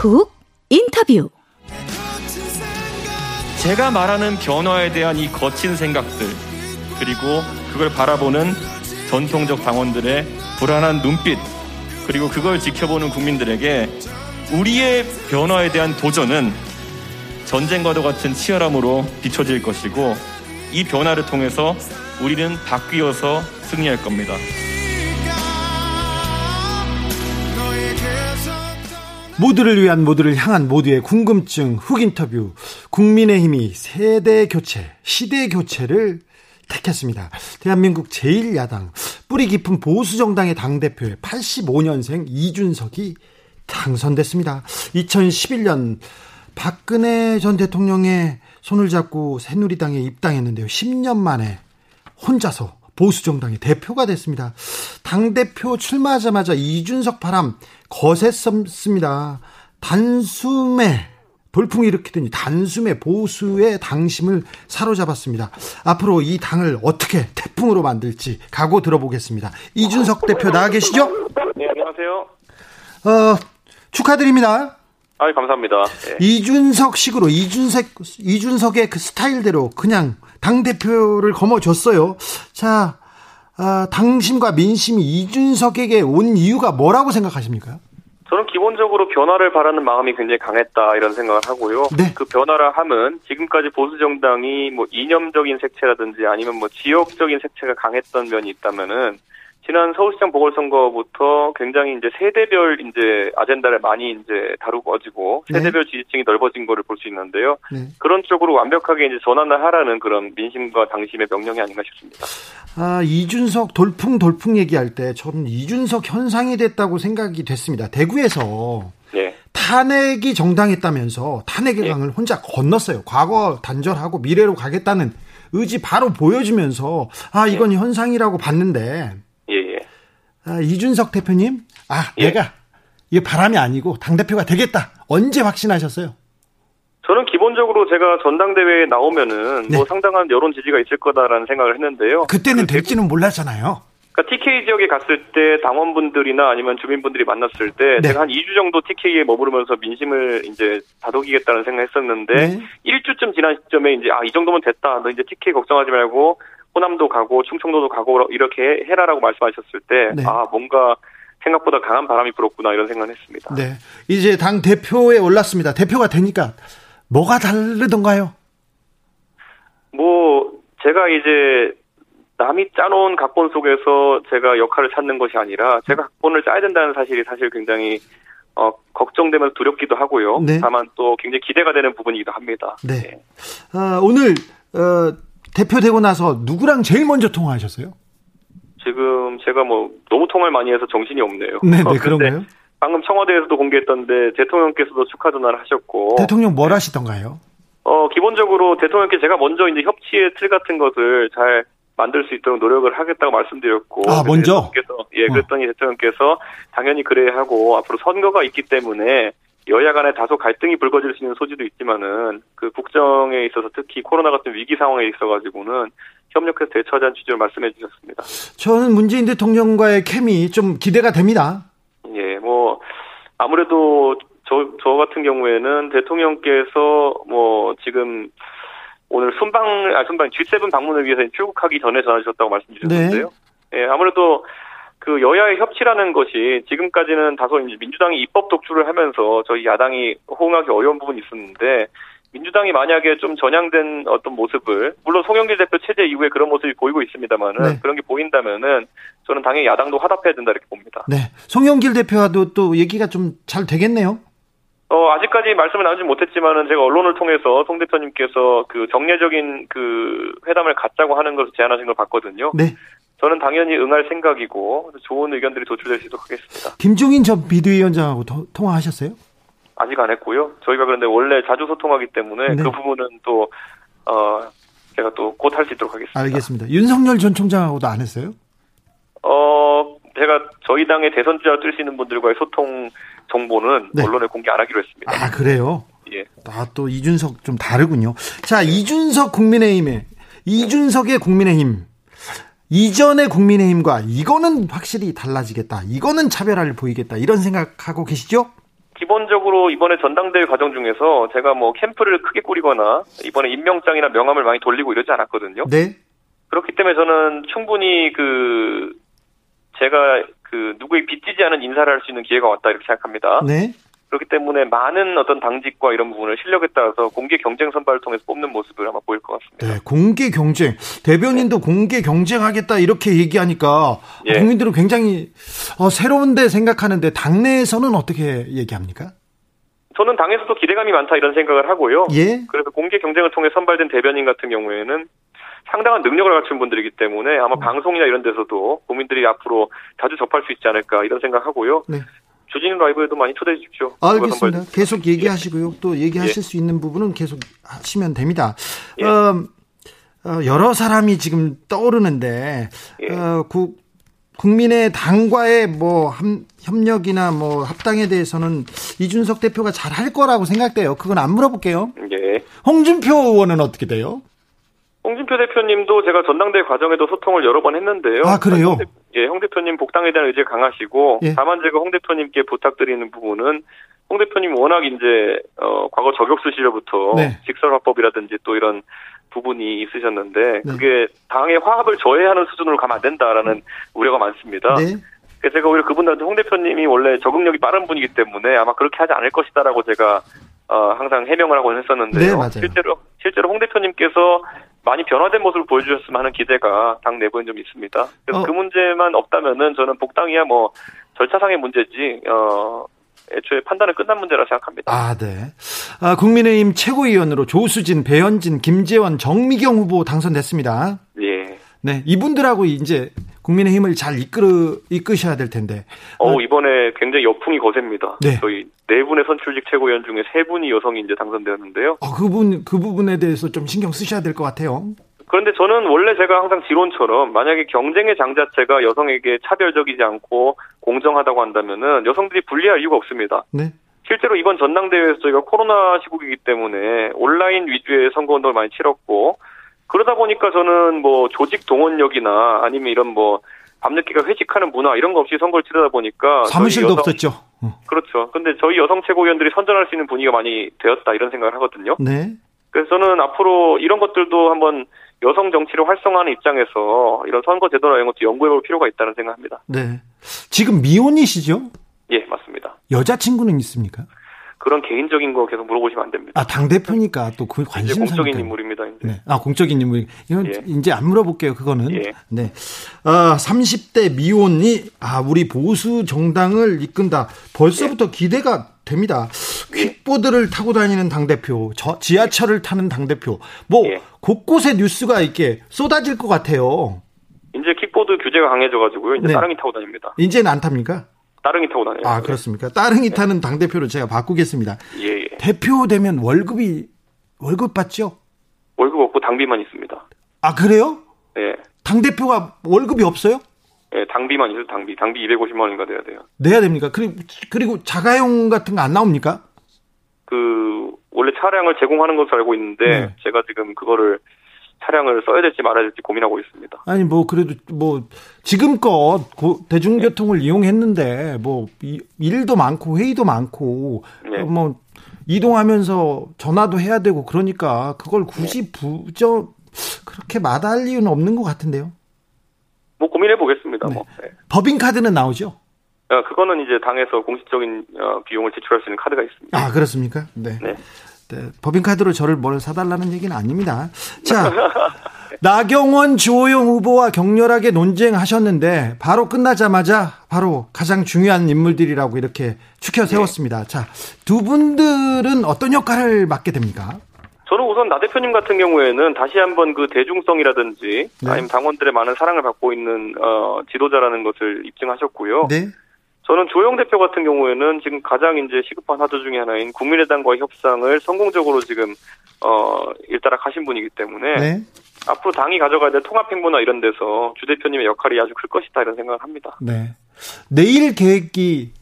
훅 인터뷰 제가 말하는 변화에 대한 이 거친 생각들 그리고 그걸 바라보는 전통적 당원들의 불안한 눈빛 그리고 그걸 지켜보는 국민들에게 우리의 변화에 대한 도전은 전쟁과도 같은 치열함으로 비춰질 것이고 이 변화를 통해서 우리는 바뀌어서 승리할 겁니다. 모두를 위한 모두를 향한 모두의 궁금증 훅 인터뷰 국민의힘이 세대 교체 시대 교체를 택했습니다. 대한민국 제1야당 뿌리 깊은 보수 정당의 당대표에 85년생 이준석이 당선됐습니다. 2011년 박근혜 전 대통령의 손을 잡고 새누리당에 입당했는데요. 10년 만에 혼자서 보수 정당의 대표가 됐습니다. 당 대표 출마하자마자 이준석 바람 거셌습니다. 단숨에 돌풍이 일으키더니 단숨에 보수의 당심을 사로잡았습니다. 앞으로 이 당을 어떻게 태풍으로 만들지 각오 들어보겠습니다. 이준석 대표 나와 계시죠? 네, 안녕하세요. 어, 축하드립니다. 아, 감사합니다. 네. 이준석 식으로 이준석 이준석의 그 스타일대로 그냥 당 대표를 거머쥐었어요. 자, 어, 당심과 민심이 이준석에게 온 이유가 뭐라고 생각하십니까? 저는 기본적으로 변화를 바라는 마음이 굉장히 강했다 이런 생각을 하고요. 네. 그 변화를 함은 지금까지 보수 정당이 뭐 이념적인 색채라든지 아니면 뭐 지역적인 색채가 강했던 면이 있다면은 지난 서울시장 보궐선거부터 굉장히 이제 세대별 이제 아젠다를 많이 이제 다루고 어지고 네. 세대별 지지층이 넓어진 거를 볼 수 있는데요. 네. 그런 쪽으로 완벽하게 이제 전환을 하라는 그런 민심과 당심의 명령이 아닌가 싶습니다. 아, 이준석 돌풍 돌풍 얘기할 때 저는 이준석 현상이 됐다고 생각이 됐습니다. 대구에서 네. 탄핵이 정당했다면서 탄핵의 예. 강을 혼자 건넜어요. 과거 단절하고 미래로 가겠다는 의지 바로 보여주면서 아 이건 현상이라고 봤는데. 아, 이준석 대표님 아 예. 내가 이게 바람이 아니고 당 대표가 되겠다 언제 확신하셨어요? 저는 기본적으로 제가 전당대회에 나오면은 네. 뭐 상당한 여론 지지가 있을 거다라는 생각을 했는데요. 그때는 그 될지는 몰랐잖아요. 그러니까 TK 지역에 갔을 때 당원분들이나 아니면 주민분들이 만났을 때 네. 제가 한 2주 정도 TK에 머무르면서 민심을 이제 다독이겠다는 생각했었는데 네. 1주쯤 지난 시점에 이제 아 이 정도면 됐다. 너 이제 TK 걱정하지 말고 호남도 가고 충청도도 가고 이렇게 해라라고 말씀하셨을 때 네. 아 뭔가 생각보다 강한 바람이 불었구나 이런 생각을 했습니다. 네 이제 당 대표에 올랐습니다. 대표가 되니까 뭐가 다르던가요? 뭐 제가 이제 남이 짜놓은 각본 속에서 제가 역할을 찾는 것이 아니라 제가 각본을 짜야 된다는 사실이 사실 굉장히 어, 걱정되면서 두렵기도 하고요. 네. 다만 또 굉장히 기대가 되는 부분이기도 합니다. 네. 아, 오늘 어, 대표되고 나서 누구랑 제일 먼저 통화하셨어요? 지금 제가 뭐 너무 통화를 많이 해서 정신이 없네요. 네, 어, 네 그런가요? 방금 청와대에서도 공개했던데 대통령께서도 축하 전화를 하셨고 대통령 뭘 하시던가요? 어 기본적으로 대통령께 제가 먼저 이제 협치의 틀 같은 것을 잘 만들 수 있도록 노력을 하겠다고 말씀드렸고 아, 먼저? 대통령께서 예 어. 그랬더니 대통령께서 당연히 그래야 하고 앞으로 선거가 있기 때문에 여야 간에 다소 갈등이 불거질 수 있는 소지도 있지만은 그 국정에 있어서 특히 코로나 같은 위기 상황에 있어가지고는 협력해서 대처하자는 취지로 말씀해 주셨습니다. 저는 문재인 대통령과의 케미 좀 기대가 됩니다. 예, 뭐 아무래도 저, 저 같은 경우에는 대통령께서 뭐 지금 오늘 순방 아 순방 G7 방문을 위해서 출국하기 전에 전화 주셨다고 말씀 주셨는데요. 예, 아무래도 그 여야의 협치라는 것이 지금까지는 다소 이제 민주당이 입법 독주를 하면서 저희 야당이 호응하기 어려운 부분이 있었는데 민주당이 만약에 좀 전향된 어떤 모습을 물론 송영길 대표 체제 이후에 그런 모습이 보이고 있습니다만은 네. 그런 게 보인다면은 저는 당연히 야당도 화답해야 된다 이렇게 봅니다. 네. 송영길 대표와도 또 얘기가 좀 잘 되겠네요. 어, 아직까지 말씀을 나누지 못했지만은 제가 언론을 통해서 송 대표님께서 그 정례적인 그 회담을 갖자고 하는 것을 제안하신 걸 봤거든요. 네. 저는 당연히 응할 생각이고 좋은 의견들이 도출될 수 있도록 하겠습니다. 김종인 전 비대위원장하고 도, 통화하셨어요? 아직 안 했고요. 저희가 그런데 원래 자주 소통하기 때문에 네. 그 부분은 또 어, 제가 또 곧 할 수 있도록 하겠습니다. 알겠습니다. 윤석열 전 총장하고도 안 했어요? 어, 제가 저희 당의 대선 주자로 뛸 수 있는 분들과의 소통 정보는 네. 언론에 공개 안 하기로 했습니다. 아 그래요? 예. 아 또 이준석 좀 다르군요. 자 이준석 국민의힘에 이준석의 국민의힘 이전의 국민의힘과 이거는 확실히 달라지겠다. 이거는 차별화를 보이겠다. 이런 생각하고 계시죠? 기본적으로 이번에 전당대회 과정 중에서 제가 뭐 캠프를 크게 꾸리거나 이번에 임명장이나 명함을 많이 돌리고 이러지 않았거든요. 네. 그렇기 때문에 저는 충분히 그 제가 그 누구에 빚지지 않은 인사를 할 수 있는 기회가 왔다 이렇게 생각합니다. 네. 그렇기 때문에 많은 어떤 당직과 이런 부분을 실력에 따라서 공개 경쟁 선발을 통해서 뽑는 모습을 아마 보일 것 같습니다. 네, 공개 경쟁. 대변인도 공개 경쟁하겠다 이렇게 얘기하니까 예. 국민들은 굉장히 어, 새로운데 생각하는데 당내에서는 어떻게 얘기합니까? 저는 당에서도 기대감이 많다 이런 생각을 하고요. 예. 그래서 공개 경쟁을 통해 선발된 대변인 같은 경우에는 상당한 능력을 갖춘 분들이기 때문에 아마 음. 방송이나 이런 데서도 국민들이 앞으로 자주 접할 수 있지 않을까 이런 생각하고요. 네. 주진우 라이브에도 많이 초대해 주십시오. 알겠습니다. 계속 얘기하시고요. 또 얘기하실 예. 수 있는 부분은 계속 하시면 됩니다. 예. 어, 어, 여러 사람이 지금 떠오르는데 예. 어, 국, 국민의 당과의 뭐 함- 협력이나 뭐 합당에 대해서는 이준석 대표가 잘 할 거라고 생각돼요. 그건 안 물어볼게요. 예. 홍준표 의원은 어떻게 돼요? 홍준표 대표님도 제가 전당대회 과정에도 소통을 여러 번 했는데요. 아, 그래요? 예, 홍 대표님 복당에 대한 의지가 강하시고 예. 다만 제가 홍 대표님께 부탁드리는 부분은 홍 대표님 워낙 이제 어, 과거 저격수 시절부터 네. 직설화법이라든지 또 이런 부분이 있으셨는데 네. 그게 당의 화합을 저해하는 수준으로 가면 안 된다라는 우려가 많습니다. 네. 그래서 제가 오히려 그분들한테 홍 대표님이 원래 적응력이 빠른 분이기 때문에 아마 그렇게 하지 않을 것이다라고 제가 어, 항상 해명을 하고 했었는데요. 네. 실제로 실제로 홍 대표님께서 많이 변화된 모습을 보여주셨으면 하는 기대가 당 내부엔 좀 있습니다. 그래서 어. 그 문제만 없다면은 저는 복당이야 뭐 절차상의 문제지 어 애초에 판단은 끝난 문제라 생각합니다. 아, 네. 아, 국민의힘 최고위원으로 조수진, 배현진, 김재원, 정미경 후보 당선됐습니다. 예. 네, 이분들하고 이제 국민의힘을 잘 이끌어 이끄셔야 될 텐데. 어 이번에 굉장히 여풍이 거셉니다. 네. 저희 네 분의 선출직 최고위원 중에 세 분이 여성이 이제 당선되었는데요. 어, 그분 그 부분에 대해서 좀 신경 쓰셔야 될 것 같아요. 그런데 저는 원래 제가 항상 지론처럼 만약에 경쟁의 장 자체가 여성에게 차별적이지 않고 공정하다고 한다면은 여성들이 불리할 이유가 없습니다. 네. 실제로 이번 전당대회에서 저희가 코로나 시국이기 때문에 온라인 위주의 선거 운동을 많이 치렀고 그러다 보니까 저는 뭐 조직 동원력이나 아니면 이런 뭐 밤늦게가 회식하는 문화 이런 거 없이 선거를 치르다 보니까 사무실도 여성- 없었죠. 어. 그렇죠. 근데 저희 여성 최고위원들이 선전할 수 있는 분위기가 많이 되었다 이런 생각을 하거든요. 네. 그래서 저는 앞으로 이런 것들도 한번 여성 정치를 활성화하는 입장에서 이런 선거 제도나 이런 것도 연구해 볼 필요가 있다는 생각합니다. 네. 지금 미혼이시죠? 예, 맞습니다. 여자친구는 있습니까? 그런 개인적인 거 계속 물어보시면 안 됩니다. 아, 당대표니까 또 그 관심사니까. 공적인 인물입니다. 이제. 네. 아, 공적인 인물. 이건 예. 이제 안 물어볼게요, 그거는. 예. 네. 아, 30대 미혼이, 아, 우리 보수 정당을 이끈다. 벌써부터 기대가 됩니다. 예. 퀵보드를 타고 다니는 당대표, 저, 지하철을 타는 당대표. 뭐, 예. 곳곳에 뉴스가 이렇게 쏟아질 것 같아요. 이제 킥보드 규제가 강해져가지고요. 이제 네. 따릉이 타고 다닙니다. 이제는 안 탑니까? 따릉이 타고 다녀요. 아, 그렇습니까? 따릉이 타는 당 대표로 제가 바꾸겠습니다. 예, 예. 대표 되면 월급이, 월급 받죠? 월급 없고 당비만 있습니다. 아, 그래요? 예. 당대표가 월급이 없어요? 예, 당비만 있어요, 당비. 당비 250만 원인가 돼야 돼요. 내야 됩니까? 그리고, 그리고 자가용 같은 거 안 나옵니까? 그, 원래 차량을 제공하는 것으로 알고 있는데, 네. 제가 지금 그거를 차량을 써야 될지 말아야 될지 고민하고 있습니다. 아니, 뭐, 그래도, 뭐, 지금껏 고- 대중교통을 이용했는데, 뭐, 이- 일도 많고, 회의도 많고, 네. 뭐, 이동하면서 전화도 해야 되고, 그러니까, 그걸 굳이 부저, 그렇게 마다할 이유는 없는 것 같은데요. 뭐 고민해 보겠습니다. 뭐. 예. 법인 카드는 나오죠? 어, 그거는 이제 당에서 공식적인 어, 비용을 지출할 수 있는 카드가 있습니다. 아, 그렇습니까? 네. 네. 네, 법인카드로 저를 뭘 사달라는 얘기는 아닙니다. 자, 나경원, 주호영 후보와 격렬하게 논쟁하셨는데 바로 끝나자마자 바로 가장 중요한 인물들이라고 이렇게 추켜 세웠습니다. 자, 두 분들은 어떤 역할을 맡게 됩니까? 저는 우선 나 대표님 같은 경우에는 다시 한번 그 대중성이라든지 네. 아니면 당원들의 많은 사랑을 받고 있는 어, 지도자라는 것을 입증하셨고요. 네. 저는 조영 대표 같은 경우에는 지금 가장 이제 시급한 화두 중의 하나인 국민의당과의 협상을 성공적으로 지금 어 일단락 하신 분이기 때문에 네. 앞으로 당이 가져가야 될 통합 행보나 이런 데서 주 대표님의 역할이 아주 클 것이다 이런 생각을 합니다. 네. 내일 계획이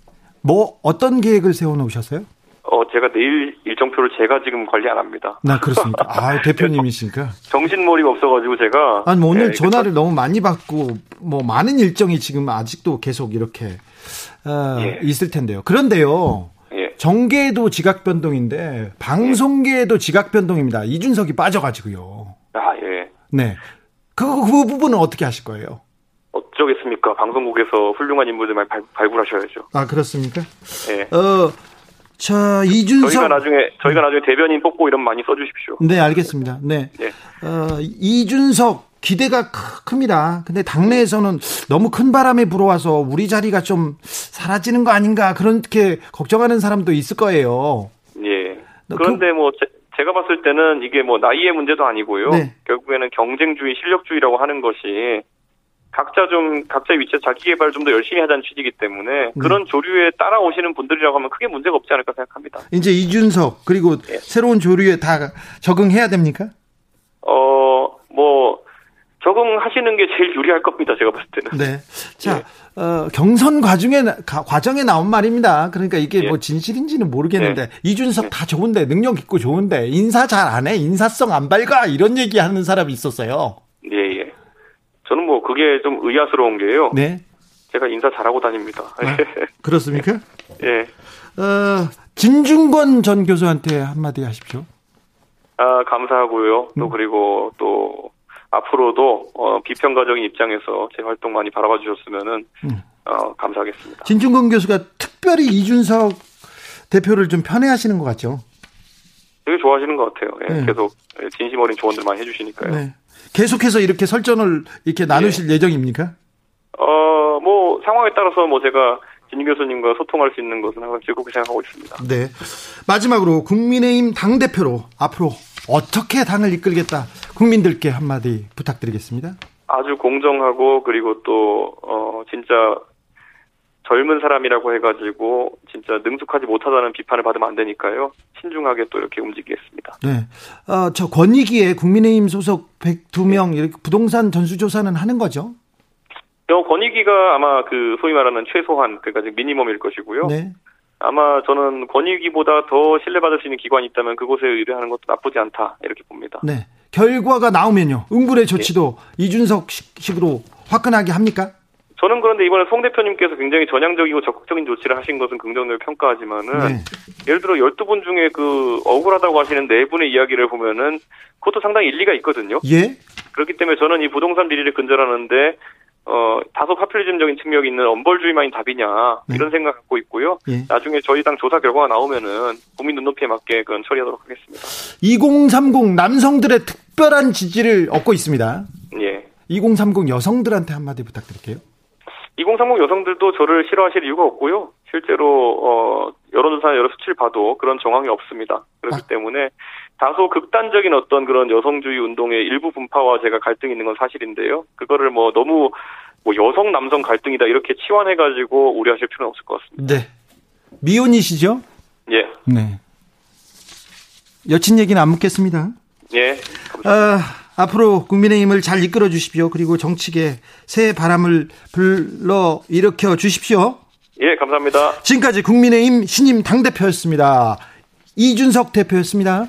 뭐 어떤 계획을 세워 놓으셨어요? 어 제가 내일 일정표를 제가 지금 관리 안 합니다. 나 그렇습니까? 아, 대표님이시니까. 정신머리가 없어가지고 제가 아니 뭐 오늘 예, 전화를 너무 많이 받고 뭐 많은 일정이 지금 아직도 계속 이렇게 어, 예. 있을 텐데요. 그런데요. 예. 정계도 지각 변동인데 방송계도 지각 변동입니다. 이준석이 빠져가지고요. 아 예. 네. 그, 그 부분은 어떻게 하실 거예요? 어쩌겠습니까? 방송국에서 훌륭한 인물들 많이 발, 발굴하셔야죠. 아 그렇습니까? 예. 어, 자 이준석. 저희가 나중에 저희가 나중에 대변인 뽑고 이런 많이 써주십시오. 네 알겠습니다. 네. 예. 어, 이준석 기대가 크- 큽니다. 근데 당내에서는 너무 큰 바람이 불어와서 우리 자리가 좀 사라지는 거 아닌가 그렇게 걱정하는 사람도 있을 거예요. 예. 너 그런데 뭐 제, 가 봤을 때는 이게 뭐 나이의 문제도 아니고요. 네. 결국에는 경쟁주의, 실력주의라고 하는 것이 각자 좀 각자의 위치에서 자기 개발 좀 더 열심히 하자는 취지이기 때문에 네. 그런 조류에 따라오시는 분들이라고 하면 크게 문제가 없지 않을까 생각합니다. 이제 이준석 그리고 예. 새로운 조류에 다 적응해야 됩니까? 어, 뭐 적응하시는 게 제일 유리할 겁니다. 제가 봤을 때는. 네. 자, 예. 어, 경선 과정에 과정에 나온 말입니다. 그러니까 이게 예. 뭐 진실인지는 모르겠는데 이준석 다 좋은데 능력 있고 좋은데 인사 잘 안 해, 인사성 안 밝아 이런 얘기 하는 사람이 있었어요. 예, 예. 저는 뭐 그게 좀 의아스러운 게요. 네. 제가 인사 잘하고 다닙니다. 아, 그렇습니까? 예. 어, 진중권 전 교수한테 한마디 하십시오. 아, 감사하고요. 또 음. 그리고 또 앞으로도 어, 비평가적인 입장에서 제 활동 많이 바라봐 주셨으면은 음. 어, 감사하겠습니다. 진중권 교수가 특별히 이준석 대표를 좀 편애하시는 것 같죠? 되게 좋아하시는 것 같아요. 예, 네. 계속 진심 어린 조언들 많이 해주시니까요. 네. 계속해서 이렇게 설전을 이렇게 나누실 예 정입니까? 어, 뭐 상황에 따라서 뭐 제가 진 교수님과 소통할 수 있는 것은 항상 즐겁게 생각하고 있습니다. 네. 마지막으로 국민의힘 당 대표로 앞으로 어떻게 당을 이끌겠다 국민들께 한마디 부탁드리겠습니다. 아주 공정하고 그리고 또 어, 진짜 젊은 사람이라고 해가지고 진짜 능숙하지 못하다는 비판을 받으면 안 되니까요. 신중하게 또 이렇게 움직이겠습니다. 네. 어, 저 권익위에 국민의힘 소속 102명 이렇게 부동산 전수조사는 하는 거죠? 어, 권익위가 아마 그 소위 말하는 최소한 그러니까 미니멈일 것이고요. 네. 아마 저는 권익위보다 더 신뢰받을 수 있는 기관이 있다면 그곳에 의뢰하는 것도 나쁘지 않다 이렇게 봅니다. 네. 결과가 나오면요. 응불의 조치도 이준석 식으로 화끈하게 합니까? 저는 그런데 이번에 송 대표님께서 굉장히 전향적이고 적극적인 조치를 하신 것은 긍정적으로 평가하지만은 네. 예를 들어 12분 중에 그 억울하다고 하시는 네 분의 이야기를 보면은 그것도 상당히 일리가 있거든요. 예? 그렇기 때문에 저는 이 부동산 비리를 근절하는데 어 다소 파퓰리즘적인 측면이 있는 엄벌주의만이 답이냐 네. 이런 생각 갖고 있고요. 예. 나중에 저희 당 조사 결과가 나오면은 국민 눈높이에 맞게 그건 처리하도록 하겠습니다. 2030 남성들의 특별한 지지를 얻고 있습니다. 예. 2030 여성들한테 한마디 부탁드릴게요. 2030 여성들도 저를 싫어하실 이유가 없고요. 실제로 어 여론조사 여러 수치를 봐도 그런 정황이 없습니다. 그렇기 아. 때문에 다소 극단적인 어떤 그런 여성주의 운동의 일부 분파와 제가 갈등이 있는 건 사실인데요. 그거를 뭐 너무 뭐 여성 남성 갈등이다 이렇게 치환해 가지고 우려하실 필요는 없을 것 같습니다. 네. 미혼이시죠? 예, 네. 여친 얘기는 안 묻겠습니다. 예. 아, 앞으로 국민의힘을 잘 이끌어 주십시오. 그리고 정치계 새 바람을 불러 일으켜 주십시오. 예, 감사합니다. 지금까지 국민의힘 신임 당대표였습니다. 이준석 대표였습니다.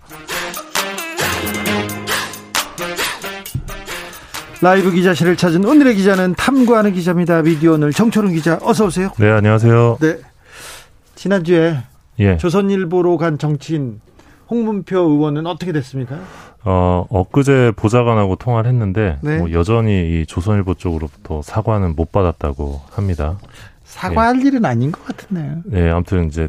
라이브 기자실을 찾은 오늘의 기자는 탐구하는 기자입니다. 미디어 오늘 정철은 기자 어서 오세요. 네, 안녕하세요. 네. 지난주에 예. 조선일보로 간 정치인 홍문표 의원은 어떻게 됐습니까? 어, 엊그제 보좌관하고 통화를 했는데 네. 뭐 여전히 이 조선일보 쪽으로부터 사과는 못 받았다고 합니다. 사과할 예. 일은 아닌 것 같은데요. 네, 아무튼 이제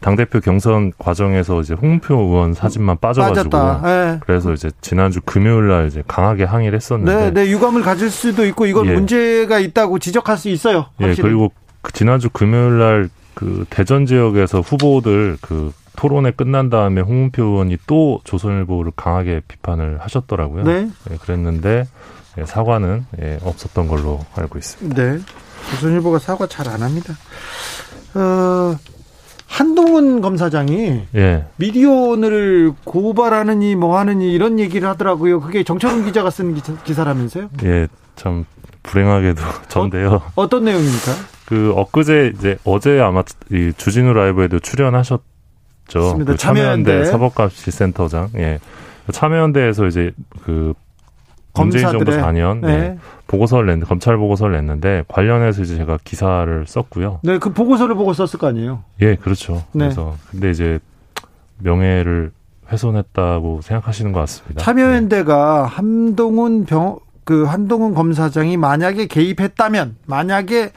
당대표 경선 과정에서 이제 홍표 의원 사진만 빠져가지고 네. 그래서 이제 지난주 금요일 날 이제 강하게 항의를 했었는데 네, 네 유감을 가질 수도 있고 이건 예. 문제가 있다고 지적할 수 있어요. 예, 확실히. 예, 그리고 그 지난주 금요일 날 그 대전 지역에서 후보들 그 토론회 끝난 다음에 홍문표 의원이 또 조선일보를 강하게 비판을 하셨더라고요. 네. 예, 그랬는데 예, 사과는 예, 없었던 걸로 알고 있습니다. 네. 조선일보가 사과 잘 안 합니다. 어, 한동훈 검사장이 예. 미디어오늘을 고발하느니 뭐 하느니 이런 얘기를 하더라고요. 그게 정철훈 기자가 쓴 기사, 라면서요 예, 참 불행하게도 전데요. 어, 떤 내용입니까? 그 엊그제 이제 어제 아마 이 주진우 라이브에도 출연하셨죠. 그 참여연대 사법감시 센터장. 예. 참여연대에서 이제 그 문재인 정부 4년 네. 네. 보고서를 냈는데 검찰 보고서를 냈는데 관련해서 이제 제가 기사를 썼고요. 네, 그 보고서를 보고 썼을 거 아니에요? 예, 그렇죠. 네. 그래서 근데 이제 명예를 훼손했다고 생각하시는 것 같습니다. 참여연대가 네. 한동훈 병, 그 한동훈 검사장이 만약에 개입했다면, 만약에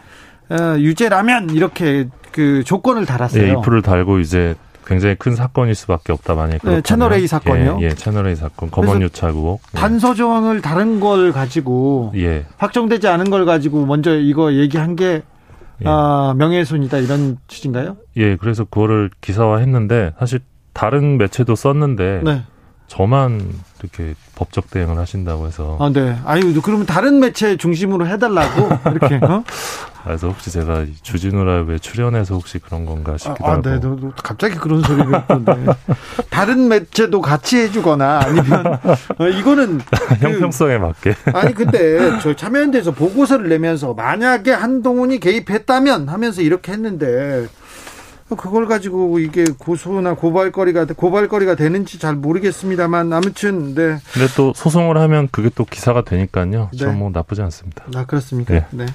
어, 유죄라면 이렇게 그 조건을 달았어요. 예, 이프를 달고 이제 굉장히 큰 사건일 수밖에 없다 만약에 네, 채널 A 사건이요. 예, 예 채널 A 사건 검언 유착 의혹. 예. 단서 조항을 다른 걸 가지고 예. 확정되지 않은 걸 가지고 먼저 이거 얘기한 게 예. 아, 명예훼손이다 이런 취지인가요? 예, 그래서 그거를 기사화했는데 사실 다른 매체도 썼는데 네. 저만 이렇게 법적 대응을 하신다고 해서. 아, 네. 아유, 그러면 다른 매체 중심으로 해달라고 이렇게. 어? 그래서 혹시 제가 주진우 라이브에 출연해서 혹시 그런 건가 싶기도 아, 아 네. 하고. 네. 갑자기 그런 소리를 했던데. 다른 매체도 같이 해주거나 아니면 어, 이거는 그 형평성에 그, 맞게. 아니 근데 저 참여연대에서 보고서를 내면서 만약에 한동훈이 개입했다면 하면서 이렇게 했는데 그걸 가지고 이게 고소나 고발거리가 고발거리가 되는지 잘 모르겠습니다만 아무튼 네. 근데 또 소송을 하면 그게 또 기사가 되니까요. 네. 전뭐 나쁘지 않습니다. 아 그렇습니까? 네. 네.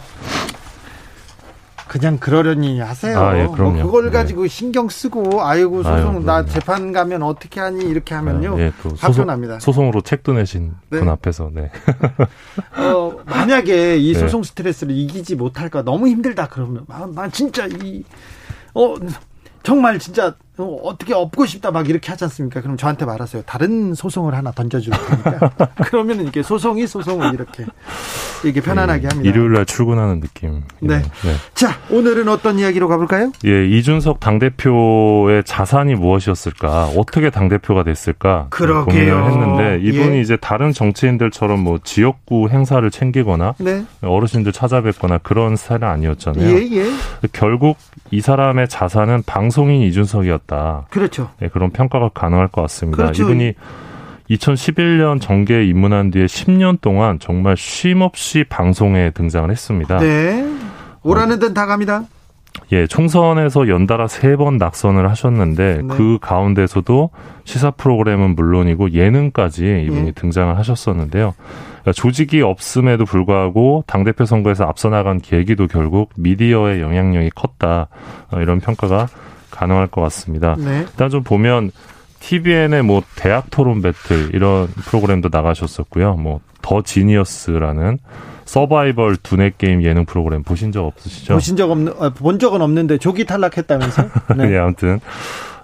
그냥 그러려니 하세요. 아, 예, 뭐 그걸 네. 가지고 네. 신경 쓰고 아이고 소송 아유, 나 재판 가면 어떻게 하니 이렇게 하면요. 아, 예, 불편합니다. 소송, 으로 책도 내신 네. 분 앞에서 네. 어, 만약에 이 네. 소송 스트레스를 이기지 못할까 너무 힘들다 그러면 난 진짜 이 어, 정말 진짜 어떻게 엎고 싶다 막 이렇게 하지 않습니까? 그럼 저한테 말하세요. 다른 소송을 하나 던져줄 테니까. 그러면 이게 소송이 소송을 이렇게 이게 편안하게 합니다. 일요일 날 출근하는 느낌. 네. 네. 자, 오늘은 어떤 이야기로 가볼까요? 예, 이준석 당대표의 자산이 무엇이었을까? 어떻게 당대표가 됐을까? 그러게요. 고민을 했는데 이분이 예. 이제 다른 정치인들처럼 뭐 지역구 행사를 챙기거나 네. 어르신들 찾아뵙거나 그런 스타일은 아니었잖아요. 예, 예. 결국 이 사람의 자산은 방송인 이준석이었다. 그렇죠. 네, 그런 평가가 가능할 것 같습니다. 그렇죠. 이분이 2011년 정계에 입문한 뒤에 10년 동안 정말 쉼 없이 방송에 등장을 했습니다. 네. 오라는 데는 다 갑니다. 예, 총선에서 연달아 세 번 낙선을 하셨는데 네. 그 가운데서도 시사 프로그램은 물론이고 예능까지 이분이 네. 등장을 하셨었는데요. 그러니까 조직이 없음에도 불구하고 당 대표 선거에서 앞서 나간 계기도 결국 미디어의 영향력이 컸다. 어, 이런 평가가 가능할 것 같습니다. 네. 일단 좀 보면 TVN의 뭐 대학 토론 배틀 이런 프로그램도 나가셨었고요. 뭐 더 지니어스라는 서바이벌 두뇌 게임 예능 프로그램 보신 적 없으시죠? 보신 적 없는 아, 본 적은 없는데 조기 탈락했다면서? 네. 네, 아무튼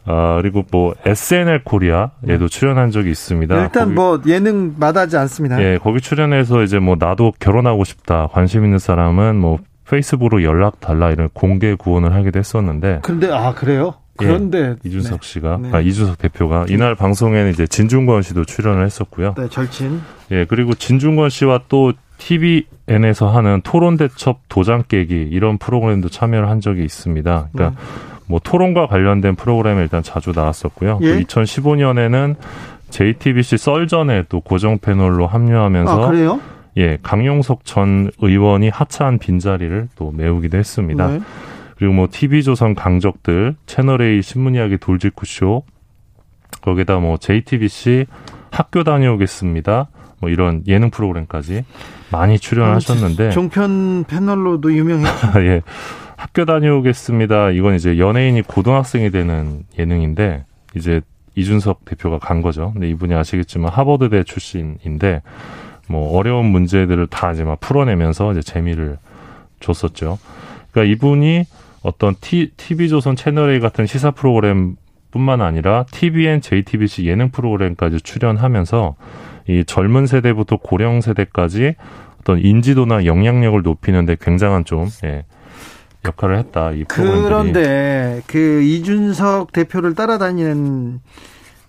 아, 그리고 뭐 SNL 코리아에도 네. 출연한 적이 있습니다. 일단 거기, 뭐 예능 마다하지 않습니다. 예, 거기 출연해서 이제 뭐 나도 결혼하고 싶다. 관심 있는 사람은 뭐 페이스북으로 연락 달라 이런 공개 구원을 하기도 했었는데. 근데 아 그래요? 예, 그런데 예, 이준석 네. 씨가 네. 아 이준석 대표가 이날 방송에는 이제 진중권 씨도 출연을 했었고요. 네, 절친. 예, 그리고 진중권 씨와 또 TVN에서 하는 토론 대첩 도장 깨기 이런 프로그램도 참여를 한 적이 있습니다. 그러니까 음. 뭐 토론과 관련된 프로그램에 일단 자주 나왔었고요. 예? 2015년에는 JTBC 썰전에 또 고정 패널로 합류하면서 아, 그래요? 예, 강용석 전 의원이 하차한 빈자리를 또 메우기도 했습니다. 네. 그리고 뭐 TV조선 강적들, 채널A 신문 이야기 돌직구쇼, 거기다 뭐 JTBC 학교 다녀오겠습니다. 뭐 이런 예능 프로그램까지 많이 출연하셨는데 종편 패널로도 유명했죠. 예. 학교 다녀오겠습니다. 이건 이제 연예인이 고등학생이 되는 예능인데 이제 이준석 대표가 간 거죠. 근데 이분이 아시겠지만 하버드대 출신인데 뭐 어려운 문제들을 다 이제 막 풀어내면서 이제 재미를 줬었죠. 그러니까 이분이 어떤 T, TV조선 채널A 같은 시사 프로그램 뿐만 아니라 TVN, JTBC 예능 프로그램까지 출연하면서 이 젊은 세대부터 고령 세대까지 어떤 인지도나 영향력을 높이는데 굉장한 좀 예, 역할을 했다. 이. 그런데 그 이준석 대표를 따라다니는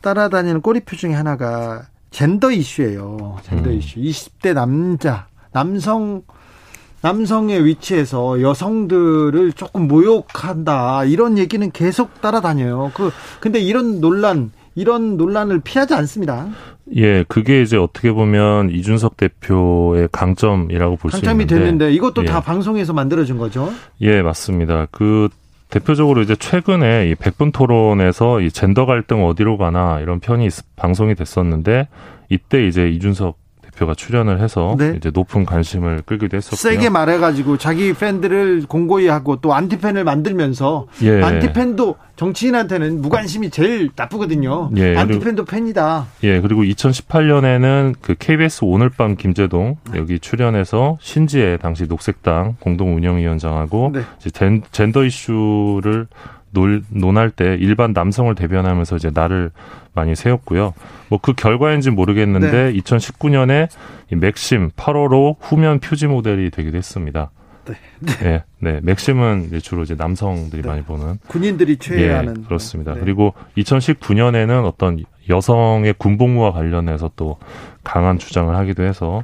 따라다니는 꼬리표 중에 하나가 젠더 이슈예요. 젠더 음. 이슈. 20대 남자, 남성 남성의 위치에서 여성들을 조금 모욕한다. 이런 얘기는 계속 따라다녀요. 그 근데 이런 논란 이런 논란을 피하지 않습니다. 예, 그게 이제 어떻게 보면 이준석 대표의 강점이라고 볼수 강점이 있는데 됐는데 이것도 예. 다 방송에서 만들어진 거죠. 예, 맞습니다. 그 대표적으로 이제 최근에 이 백분 토론에서 이 젠더 갈등 어디로 가나 이런 편이 있- 방송이 됐었는데 이때 이제 이준석 대표가 출연을 해서 네. 이제 높은 관심을 끌기도 했었고요. 세게 말해가지고 자기 팬들을 공고히 하고 또 안티팬을 만들면서 예. 안티팬도 정치인한테는 무관심이 제일 나쁘거든요. 예, 안티팬도 팬이다. 예, 그리고 2018년에는 그 KBS 오늘 밤 김재동 여기 출연해서 신지혜 당시 녹색당 공동 운영위원장하고 네. 젠더 이슈를 논, 논할 때 일반 남성을 대변하면서 이제 나를 많이 세웠고요. 뭐 그 결과인지 모르겠는데 2019년에 이 맥심 8호로 후면 표지 모델이 되기도 했습니다. 네. 네, 네. 맥심은 이제 주로 이제 남성들이 많이 보는 군인들이 최애하는. 예, 그렇습니다. 네. 그리고 2019년에는 어떤 여성의 군복무와 관련해서 또 강한 주장을 하기도 해서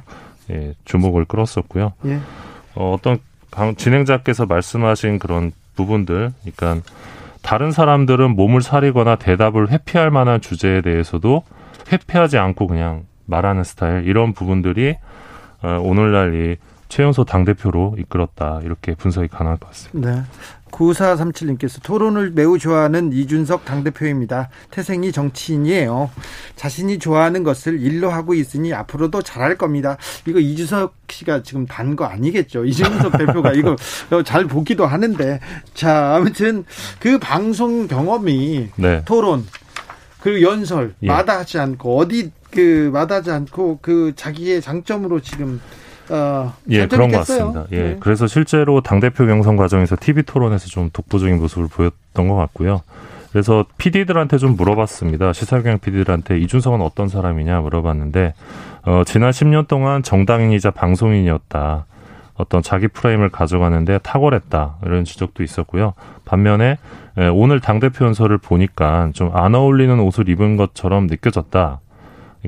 예, 주목을 끌었었고요. 예. 어, 어떤 강- 진행자께서 말씀하신 그런 부분들, 그러니까 다른 사람들은 몸을 사리거나 대답을 회피할 만한 주제에 대해서도 회피하지 않고 그냥 말하는 스타일 이런 부분들이 어, 오늘날 이 최연소 당대표로 이끌었다 이렇게 분석이 가능할 것 같습니다. 네. 9437님께서 토론을 매우 좋아하는 이준석 당대표입니다. 태생이 정치인이에요. 자신이 좋아하는 것을 일로 하고 있으니 앞으로도 잘할 겁니다. 이거 이준석 씨가 지금 단 거 아니겠죠. 이준석 대표가 이거 잘 보기도 하는데. 자, 아무튼 그 방송 경험이 네. 토론, 그 연설, 예. 마다하지 않고, 어디 그 마다하지 않고 그 자기의 장점으로 지금, 어, 예, 그런 것. 같습니다. 예, 네. 그래서 실제로 당 대표 경선 과정에서 TV 토론에서 좀 독보적인 모습을 보였던 것 같고요. 그래서 PD들한테 좀 물어봤습니다. 시사경 PD들한테 이준석은 어떤 사람이냐 물어봤는데, 어, 지난 10년 동안 정당인이자 방송인이었다. 어떤 자기 프레임을 가져가는데 탁월했다. 이런 지적도 있었고요. 반면에, 예, 오늘 당 대표 연설을 보니까 좀 안 어울리는 옷을 입은 것처럼 느껴졌다.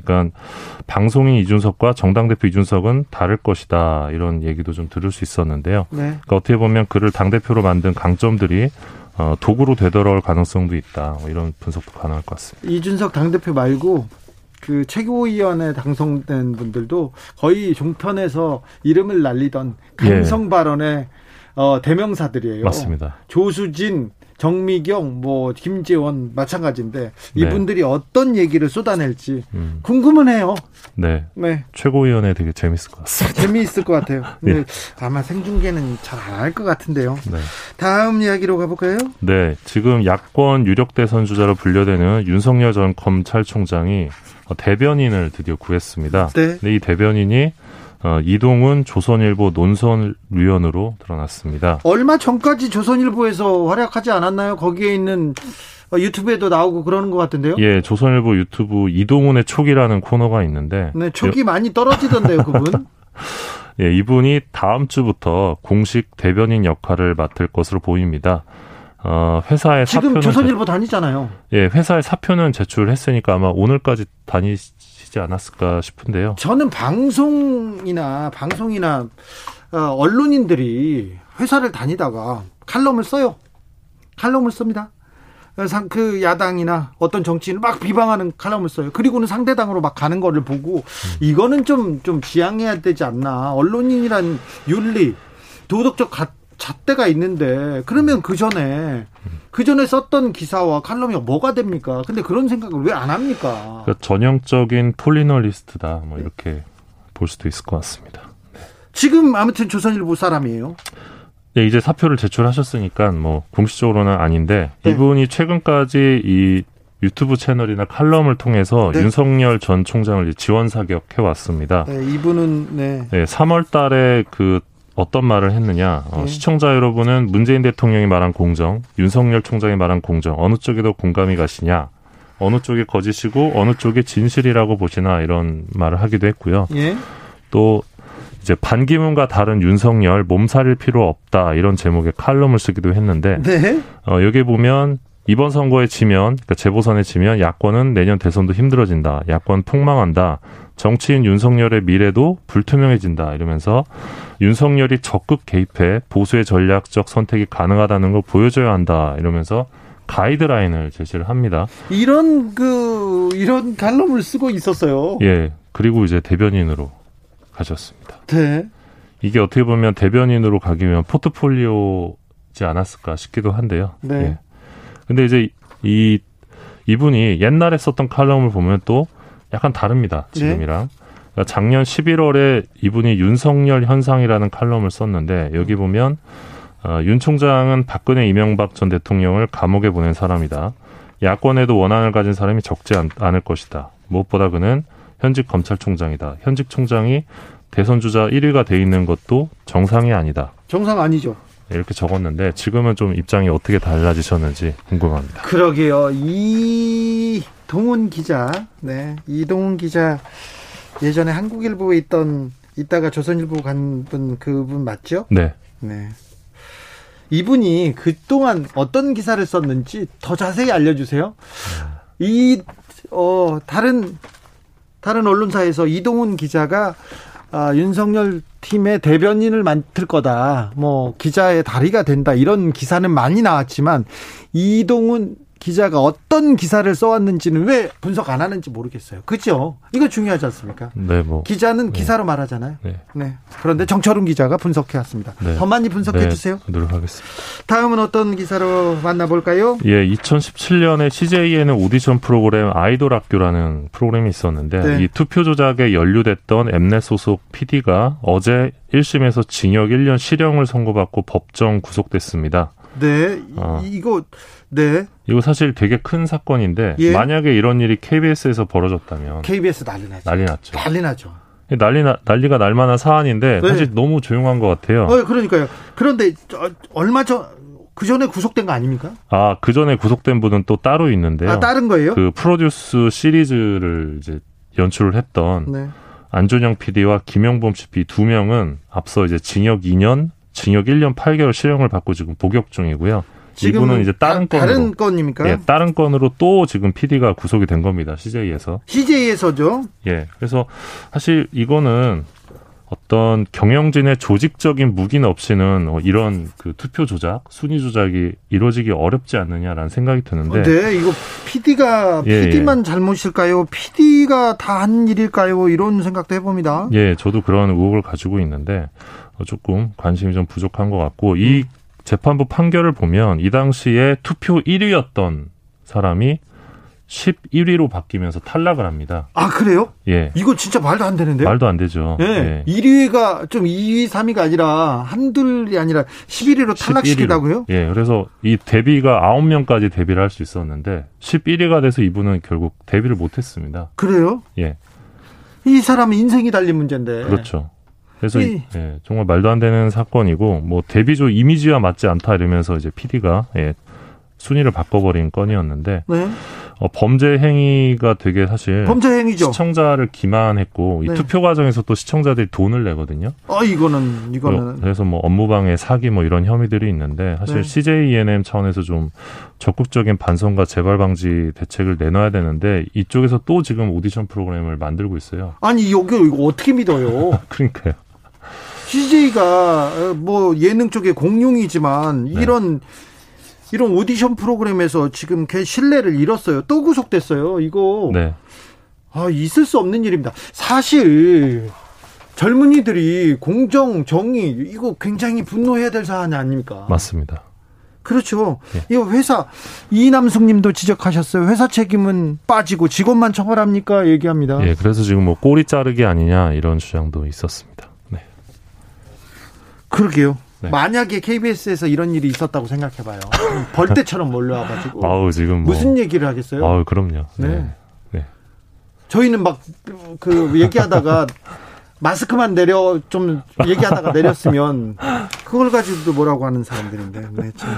그러니까 방송인 이준석과 정당 대표 이준석은 다를 것이다 이런 얘기도 좀 들을 수 있었는데요. 네. 그러니까 어떻게 보면 그를 당 대표로 만든 강점들이 어, 도구로 되돌아올 가능성도 있다 뭐 이런 분석도 가능할 것 같습니다. 이준석 당 대표 말고 그 최고위원회 당선된 분들도 거의 종편에서 이름을 날리던 강성 발언의 어, 대명사들이에요. 예. 맞습니다. 조수진, 정미경, 뭐 김재원 마찬가지인데 네. 이분들이 어떤 얘기를 쏟아낼지 음, 궁금은 해요. 네 네. 최고위원회 되게 재밌을 것 같습니다. 재미있을 것 같아요. 근데 예. 아마 생중계는 잘 안 할 것 같은데요. 네. 다음 이야기로 가볼까요? 네, 지금 야권 유력 대선 주자로 분류되는 윤석열 전 검찰총장이 어, 대변인을 드디어 구했습니다. 네. 근데 이 대변인이 어, 이동훈 조선일보 논설위원으로 드러났습니다. 얼마 전까지 조선일보에서 활약하지 않았나요? 거기에 있는 어, 유튜브에도 나오고 그러는 것 같은데요. 예, 조선일보 유튜브 이동훈의 촉이라는 코너가 있는데, 네, 촉이 많이 떨어지던데요, 그분. 예, 이분이 다음 주부터 공식 대변인 역할을 맡을 것으로 보입니다. 어, 회사에 지금 사표는 조선일보 다니잖아요. 제, 예, 회사에 사표는 제출했으니까 아마 오늘까지 다니시지 않았을까 싶은데요. 저는 방송이나 방송이나 어, 언론인들이 회사를 다니다가 칼럼을 써요. 칼럼을 씁니다. 어, 상- 그 야당이나 어떤 정치인을 막 비방하는 칼럼을 써요. 그리고는 상대당으로 막 가는 거를 보고 이거는 좀좀 지양해야 되지 않나. 언론인이란 윤리, 도덕적 가, 잣대가 있는데 그러면 그 전에 그 전에 썼던 기사와 칼럼이 뭐가 됩니까? 근데 그런 생각을 왜 안 합니까? 그러니까 전형적인 폴리널리스트다, 뭐 이렇게 볼 수도 있을 것 같습니다. 지금 아무튼 조선일보 사람이에요. 네, 이제 사표를 제출하셨으니까 뭐 공식적으로는 아닌데 네. 이분이 최근까지 이 유튜브 채널이나 칼럼을 통해서 네. 윤석열 전 총장을 지원 사격해 왔습니다. 네, 이분은 네. 네, 3월 달에 그 어떤 말을 했느냐. 어, 네. 시청자 여러분은 문재인 대통령이 말한 공정, 윤석열 총장이 말한 공정, 어느 쪽에 더 공감이 가시냐. 어느 쪽이 거짓이고 어느 쪽이 진실이라고 보시나 이런 말을 하기도 했고요. 예. 또 이제 반기문과 다른 윤석열 몸살일 필요 없다 이런 제목의 칼럼을 쓰기도 했는데 네. 어, 여기 보면 이번 선거에 지면 그러니까 재보선에 지면 야권은 내년 대선도 힘들어진다. 야권 폭망한다. 정치인 윤석열의 미래도 불투명해진다. 이러면서 윤석열이 적극 개입해 보수의 전략적 선택이 가능하다는 걸 보여줘야 한다. 이러면서 가이드라인을 제시를 합니다. 이런 그 이런 칼럼을 쓰고 있었어요. 예. 그리고 이제 대변인으로 가셨습니다. 네. 이게 어떻게 보면 대변인으로 가기 위한 포트폴리오지 않았을까 싶기도 한데요. 네. 예. 근데 이제 이 이분이 옛날에 썼던 칼럼을 보면 또 약간 다릅니다. 네. 지금이랑. 그러니까 작년 11월에 이분이 윤석열 현상이라는 칼럼을 썼는데 여기 보면 어, 윤 총장은 박근혜 이명박 전 대통령을 감옥에 보낸 사람이다. 야권에도 원한을 가진 사람이 적지 않, 않을 것이다. 무엇보다 그는 현직 검찰총장이다. 현직 총장이 대선 주자 1위가 돼 있는 것도 정상이 아니다. 정상 아니죠. 이렇게 적었는데 지금은 좀 입장이 어떻게 달라지셨는지 궁금합니다. 그러게요. 이 동훈 기자, 네, 이동훈 기자 예전에 한국일보에 있던 있다가 조선일보 간 분 그분 맞죠? 네. 네. 이분이 그동안 어떤 기사를 썼는지 더 자세히 알려주세요. 이, 어, 다른, 다른 언론사에서 이동훈 기자가 아, 윤석열 팀의 대변인을 맡을 거다. 뭐, 기자의 다리가 된다. 이런 기사는 많이 나왔지만, 이동훈 기자가 어떤 기사를 써왔는지는 왜 분석 안 하는지 모르겠어요. 그죠? 이거 중요하지 않습니까? 네, 뭐. 기자는 기사로 말하잖아요. 네. 네. 그런데 정철훈 기자가 분석해 왔습니다. 네. 더 많이 분석해 네, 주세요. 노력하겠습니다. 다음은 어떤 기사로 만나볼까요? 예, 2017년에 CJ에는 오디션 프로그램 아이돌 학교라는 프로그램이 있었는데 네. 이 투표 조작에 연루됐던 엠넷 소속 PD가 어제 1심에서 징역 1년 실형을 선고받고 법정 구속됐습니다. 네, 이- 어. 이거 네 이거 사실 되게 큰 사건인데 예. 만약에 이런 일이 KBS에서 벌어졌다면 KBS 난리 나죠. 난리 났죠. 난리 나죠. 난리 나, 난리가 날 만한 사안인데 네. 사실 너무 조용한 것 같아요. 어, 그러니까요. 그런데 저, 얼마 전 그 전에 구속된 거 아닙니까? 아, 그 전에 구속된 분은 또 따로 있는데요. 아 다른 거예요? 그 프로듀스 시리즈를 이제 연출을 했던 네. 안준영 PD와 김영범 CP 두 명은 앞서 이제 징역 2년, 징역 1년 8개월 실형을 받고 지금 복역 중이고요. 지금은 이분은 이제 다른 다, 건으로 다른 건입니까? 예, 다른 건으로 또 지금 PD가 구속이 된 겁니다. CJ에서. CJ에서죠. 예. 그래서 사실 이거는 어떤 경영진의 조직적인 무기는 없이는 어, 이런 그 투표 조작, 순위 조작이 이루어지기 어렵지 않느냐라는 생각이 드는데 네, 이거 PD가 예, PD만 잘못일까요? PD가 다 한 일일까요? 이런 생각도 해봅니다. 예, 저도 그런 의혹을 가지고 있는데 어, 조금 관심이 좀 부족한 것 같고 이 재판부 판결을 보면 이 당시에 투표 1위였던 사람이 11위로 바뀌면서 탈락을 합니다. 아 그래요? 예, 이거 진짜 말도 안 되는데요? 말도 안 되죠. 네. 예. 1위가 좀 2위, 3위가 아니라 한둘이 아니라 11위로 탈락시키다고요? 11위로. 예, 그래서 이 데뷔가 9명까지 데뷔를 할 수 있었는데 11위가 돼서 이분은 결국 데뷔를 못했습니다. 그래요? 예, 이 사람은 인생이 달린 문제인데. 그렇죠. 그래서 이- 이- 예, 정말 말도 안 되는 사건이고 뭐 데뷔조 이미지와 맞지 않다 이러면서 이제 PD가 예, 순위를 바꿔버린 건이었는데 네. 어, 범죄 행위가 되게 사실 범죄 행위죠. 시청자를 기만했고 이 네. 투표 과정에서 또 시청자들이 돈을 내거든요. 어 이거는 이거는 그래서 뭐 업무방해, 사기 뭐 이런 혐의들이 있는데 사실 네. CJ ENM 차원에서 좀 적극적인 반성과 재발 방지 대책을 내놔야 되는데 이쪽에서 또 지금 오디션 프로그램을 만들고 있어요. 아니 여기 이거 어떻게 믿어요? 그러니까요. CJ가 뭐 예능 쪽의 공룡이지만 네. 이런 이런 오디션 프로그램에서 지금 걔 신뢰를 잃었어요. 또 구속됐어요. 이거 네. 아, 있을 수 없는 일입니다. 사실 젊은이들이 공정, 정의 이거 굉장히 분노해야 될 사안 아닙니까? 맞습니다. 그렇죠. 예. 이거 회사 이남숙 님도 지적하셨어요. 회사 책임은 빠지고 직원만 처벌합니까? 얘기합니다. 예, 그래서 지금 뭐 꼬리 자르기 아니냐 이런 주장도 있었습니다. 네. 그러게요. 네. 만약에 KBS에서 이런 일이 있었다고 생각해봐요. 벌떼처럼 몰려와가지고 아우 지금 뭐, 무슨 얘기를 하겠어요? 아우 그럼요. 네. 네. 네. 저희는 막 그 얘기하다가 마스크만 내려 좀 얘기하다가 내렸으면 그걸 가지고도 뭐라고 하는 사람들인데 네, 참.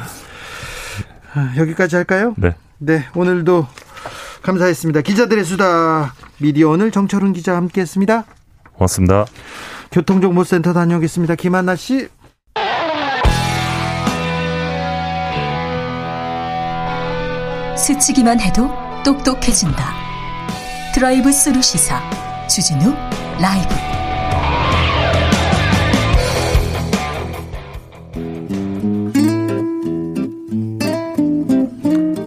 아, 여기까지 할까요? 네. 네, 오늘도 감사했습니다. 기자들의 수다 미디어 오늘 정철훈 기자 함께했습니다. 고맙습니다. 교통정보센터 다녀오겠습니다. 김한나 씨. 스치기만 해도 똑똑해진다. 드라이브 스루 시사 주진우 라이브.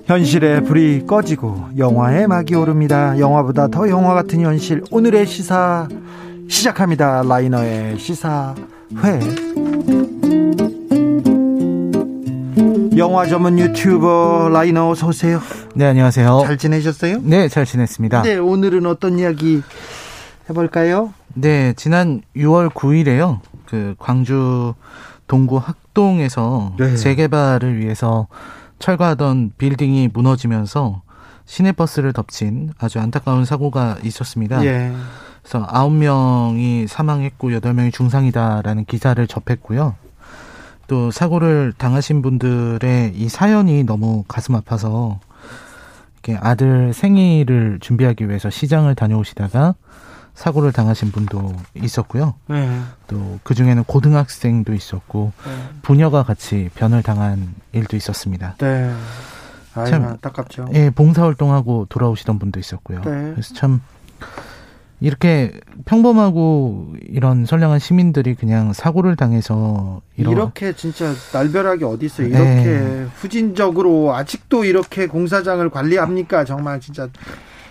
현실의 불이 꺼지고 영화의 막이 오릅니다. 영화보다 더 영화 같은 현실. 오늘의 시사 시작합니다. 라이너의 시사회. 영화 전문 유튜버 라이너 어서 오세요. 네, 안녕하세요. 잘 지내셨어요? 네, 잘 지냈습니다. 네, 오늘은 어떤 이야기 해볼까요? 네, 지난 6월 9일에요. 그 광주 동구 학동에서 네. 재개발을 위해서 철거하던 빌딩이 무너지면서 시내버스를 덮친 아주 안타까운 사고가 있었습니다. 예. 그래서 9명이 사망했고 8명이 중상이다라는 기사를 접했고요. 또 사고를 당하신 분들의 이 사연이 너무 가슴 아파서 이렇게 아들 생일을 준비하기 위해서 시장을 다녀오시다가 사고를 당하신 분도 있었고요. 네. 또 그 중에는 고등학생도 있었고 네. 부녀가 같이 변을 당한 일도 있었습니다. 네. 아유, 참, 안타깝죠. 예, 봉사 활동하고 돌아오시던 분도 있었고요. 네. 그래서 참 이렇게 평범하고 이런 선량한 시민들이 그냥 사고를 당해서 이렇게 진짜 날벼락이 어디 있어요? 네. 이렇게 후진적으로 아직도 이렇게 공사장을 관리합니까? 정말 진짜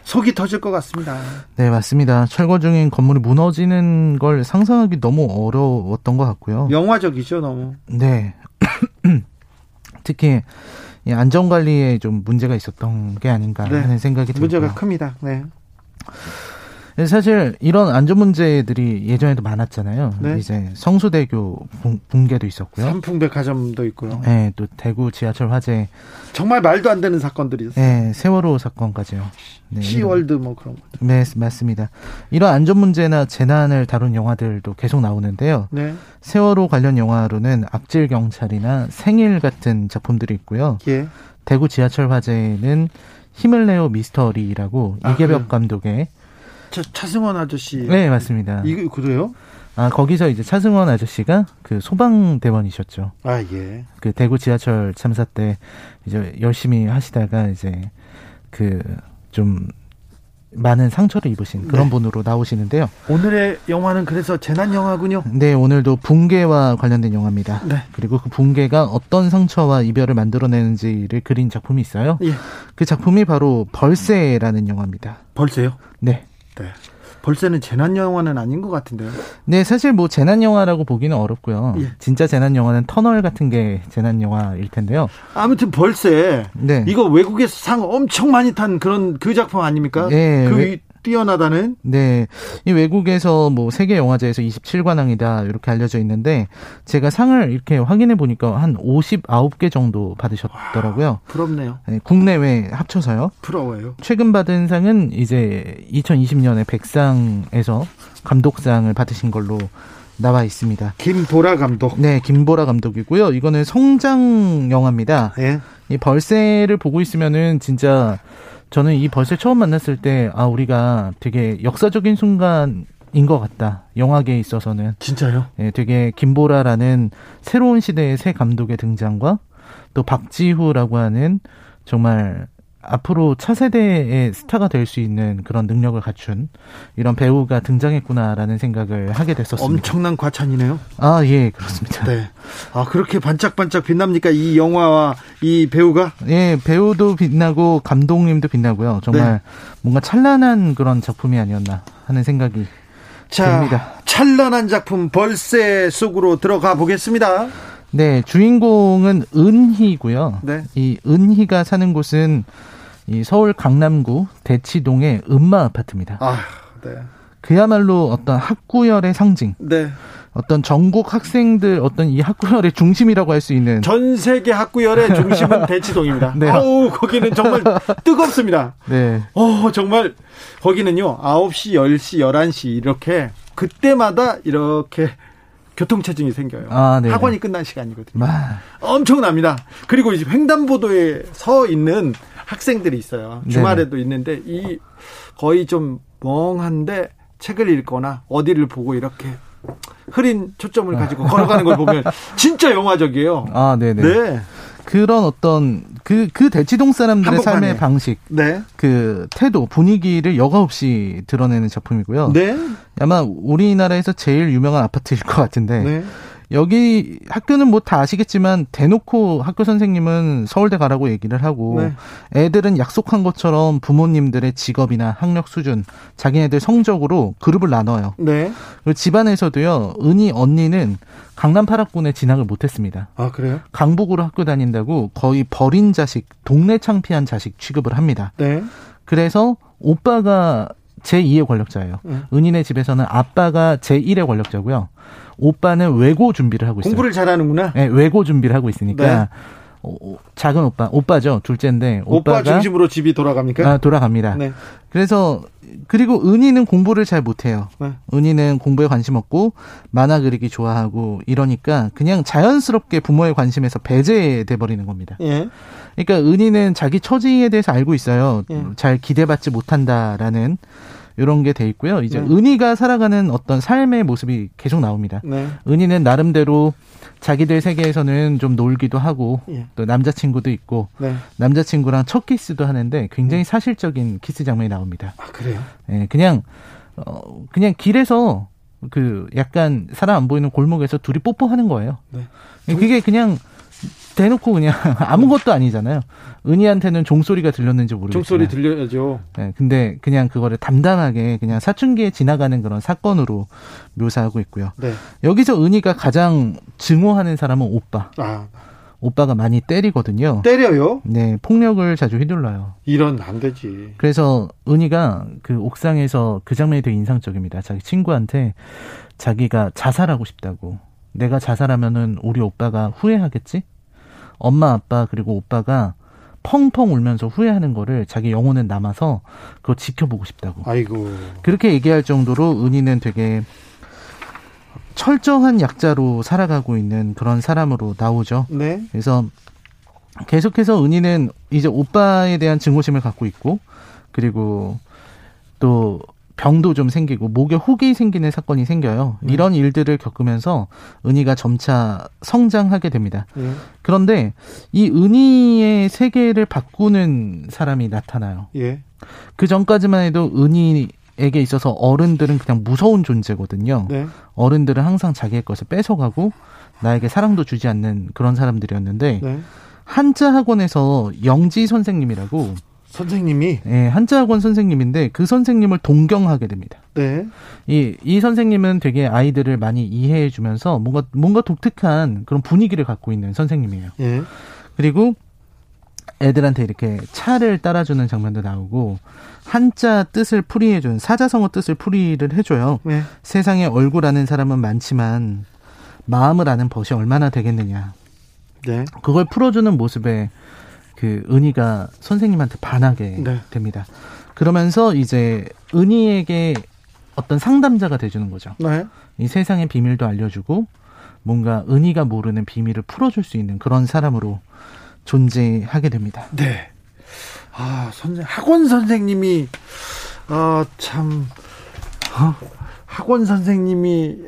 속이 터질 것 같습니다. 네 맞습니다. 철거 중인 건물이 무너지는 걸 상상하기 너무 어려웠던 것 같고요. 영화적이죠, 너무. 네. 특히 이 안전 관리에 좀 문제가 있었던 게 아닌가 네. 하는 생각이 들고요. 문제가 큽니다. 네. 사실 이런 안전 문제들이 예전에도 많았잖아요. 네. 이제 성수대교 붕- 붕괴도 있었고요. 삼풍백화점도 있고요. 네, 또 대구 지하철 화재, 정말 말도 안 되는 사건들이 있어요. 네, 세월호 사건까지요. 네, 시월드 뭐 그런 거. 이런- 네, 맞습니다. 이런 안전 문제나 재난을 다룬 영화들도 계속 나오는데요. 네. 세월호 관련 영화로는 악질 경찰이나 생일 같은 작품들이 있고요. 예. 대구 지하철 화재는 힘을 내요 미스터리라고 아, 이계벽 그래요? 감독의 차, 차승원 아저씨. 네 맞습니다. 이거 그래요? 아 거기서 이제 차승원 아저씨가 그 소방대원이셨죠. 아, 예. 그 대구 지하철 참사 때 이제 열심히 하시다가 이제 그 좀 많은 상처를 입으신 그런 네. 분으로 나오시는데요. 오늘의 영화는 그래서 재난 영화군요. 네, 오늘도 붕괴와 관련된 영화입니다. 네. 그리고 그 붕괴가 어떤 상처와 이별을 만들어내는지를 그린 작품이 있어요. 예. 그 작품이 바로 벌새라는 영화입니다. 벌써요? 네. 네. 벌새는 재난 영화는 아닌 것 같은데요. 네, 사실 뭐 재난 영화라고 보기는 어렵고요. 예. 진짜 재난 영화는 터널 같은 게 재난 영화일 텐데요. 아무튼 벌새 네. 이거 외국에서 상 엄청 많이 탄 그런 그 작품 아닙니까? 네, 그 외- 뛰어나다는 네. 이 외국에서 뭐 세계 영화제에서 27관왕이다 이렇게 알려져 있는데 제가 상을 이렇게 확인해 보니까 한 59개 정도 받으셨더라고요. 부럽네요. 네, 국내외 합쳐서요. 부러워요. 최근 받은 상은 이제 2020년에 백상에서 감독상을 받으신 걸로 나와 있습니다. 김보라 감독. 네, 김보라 감독이고요. 이거는 성장 영화입니다. 예. 이 벌새를 보고 있으면은 진짜 저는 이 벌새 처음 만났을 때 아 우리가 되게 역사적인 순간 인 것 같다. 영화계에 있어서는 진짜요? 예, 되게 김보라라는 새로운 시대의 새 감독의 등장과 또 박지후라고 하는 정말 앞으로 차세대의 스타가 될 수 있는 그런 능력을 갖춘 이런 배우가 등장했구나라는 생각을 하게 됐었습니다. 엄청난 과찬이네요. 아, 예, 그렇습니다. 네. 아 그렇게 반짝반짝 빛납니까 이 영화와 이 배우가? 예, 배우도 빛나고 감독님도 빛나고요. 정말 네. 뭔가 찬란한 그런 작품이 아니었나 하는 생각이 자, 듭니다. 찬란한 작품 벌새 속으로 들어가 보겠습니다. 네, 주인공은 은희고요. 네. 이 은희가 사는 곳은 이 서울 강남구 대치동의 음마 아파트입니다. 아, 네. 그야말로 어떤 학구열의 상징. 네. 어떤 전국 학생들 어떤 이 학구열의 중심이라고 할 수 있는 전 세계 학구열의 중심은 대치동입니다. 네. 아우 거기는 정말 뜨겁습니다. 네. 어 정말 거기는요 9시, 10시, 11시 이렇게 그때마다 이렇게 교통체증이 생겨요. 아, 네. 학원이 끝난 시간이거든요. 마. 엄청납니다. 그리고 이제 횡단보도에 서 있는 학생들이 있어요. 주말에도 있는데 이 거의 좀 멍한데 책을 읽거나 어디를 보고 이렇게 흐린 초점을 가지고 걸어가는 걸 보면 진짜 영화적이에요. 아, 네네. 네. 그런 어떤 그, 그 대치동 사람들의 한복판에. 삶의 방식, 네. 그 태도, 분위기를 여과 없이 드러내는 작품이고요. 네. 아마 우리나라에서 제일 유명한 아파트일 것 같은데 네. 여기 학교는 뭐 다 아시겠지만 대놓고 학교 선생님은 서울대 가라고 얘기를 하고 네. 애들은 약속한 것처럼 부모님들의 직업이나 학력 수준, 자기네들 성적으로 그룹을 나눠요. 네. 그리고 집안에서도요. 은희 언니는 강남 8학군에 진학을 못했습니다. 아, 그래요? 강북으로 학교 다닌다고 거의 버린 자식, 동네 창피한 자식 취급을 합니다. 네. 그래서 오빠가 제2의 권력자예요. 네. 은희네 집에서는 아빠가 제1의 권력자고요. 오빠는 외고 준비를 하고 있어요. 공부를 잘하는구나. 네, 외고 준비를 하고 있으니까 네. 어, 어, 작은 오빠, 오빠죠. 둘째인데 오빠 중심으로 집이 돌아갑니까? 아, 돌아갑니다. 네. 그래서 그리고 은희는 공부를 잘 못해요. 네. 은희는 공부에 관심 없고 만화 그리기 좋아하고 이러니까 그냥 자연스럽게 부모의 관심에서 배제돼 버리는 겁니다. 예. 그러니까 은희는 자기 처지에 대해서 알고 있어요. 예. 잘 기대받지 못한다라는 이런 게 돼 있고요. 이제 네. 은희가 살아가는 어떤 삶의 모습이 계속 나옵니다. 네. 은희는 나름대로 자기들 세계에서는 좀 놀기도 하고 예. 또 남자친구도 있고 네. 남자친구랑 첫 키스도 하는데 굉장히 사실적인 키스 장면이 나옵니다. 아, 그래요? 예, 그냥 어 그냥 길에서 그 약간 사람 안 보이는 골목에서 둘이 뽀뽀하는 거예요. 네. 그게 그냥 대놓고 그냥 아무것도 아니잖아요. 은희한테는 종소리가 들렸는지 모르겠지만. 종소리 들려야죠. 네, 근데 그냥 그거를 담담하게 그냥 사춘기에 지나가는 그런 사건으로 묘사하고 있고요. 네. 여기서 은희가 가장 증오하는 사람은 오빠. 아, 오빠가 많이 때리거든요. 때려요? 네, 폭력을 자주 휘둘러요. 이런 안 되지. 그래서 은희가 그 옥상에서 그 장면이 되게 인상적입니다. 자기 친구한테 자기가 자살하고 싶다고. 내가 자살하면은 우리 오빠가 후회하겠지? 엄마, 아빠, 그리고 오빠가 펑펑 울면서 후회하는 거를 자기 영혼에 남아서 그거 지켜보고 싶다고. 아이고. 그렇게 얘기할 정도로 은희는 되게 철저한 약자로 살아가고 있는 그런 사람으로 나오죠. 네. 그래서 계속해서 은희는 이제 오빠에 대한 증오심을 갖고 있고 그리고 또 병도 좀 생기고 목에 혹이 생기는 사건이 생겨요. 네. 이런 일들을 겪으면서 은희가 점차 성장하게 됩니다. 예. 그런데 이 은희의 세계를 바꾸는 사람이 나타나요. 예. 그 전까지만 해도 은희에게 있어서 어른들은 그냥 무서운 존재거든요. 네. 어른들은 항상 자기의 것을 뺏어가고 나에게 사랑도 주지 않는 그런 사람들이었는데 네. 한자 학원에서 영지 선생님이라고 선생님이 예, 한자 학원 선생님인데 그 선생님을 동경하게 됩니다. 네. 이, 이 선생님은 되게 아이들을 많이 이해해 주면서 뭔가 뭔가 독특한 그런 분위기를 갖고 있는 선생님이에요. 예. 그리고 애들한테 이렇게 차를 따라주는 장면도 나오고 한자 뜻을 풀이해주는 사자성어 뜻을 풀이를 해줘요. 네. 세상에 얼굴 아는 사람은 많지만 마음을 아는 벗이 얼마나 되겠느냐. 네. 그걸 풀어주는 모습에 그 은희가 선생님한테 반하게 네. 됩니다. 그러면서 이제 은희에게 어떤 상담자가 돼주는 거죠. 네. 이 세상의 비밀도 알려주고 뭔가 은희가 모르는 비밀을 풀어줄 수 있는 그런 사람으로 존재하게 됩니다. 네. 아, 선생 학원 선생님이 아, 참 어, 학원 선생님이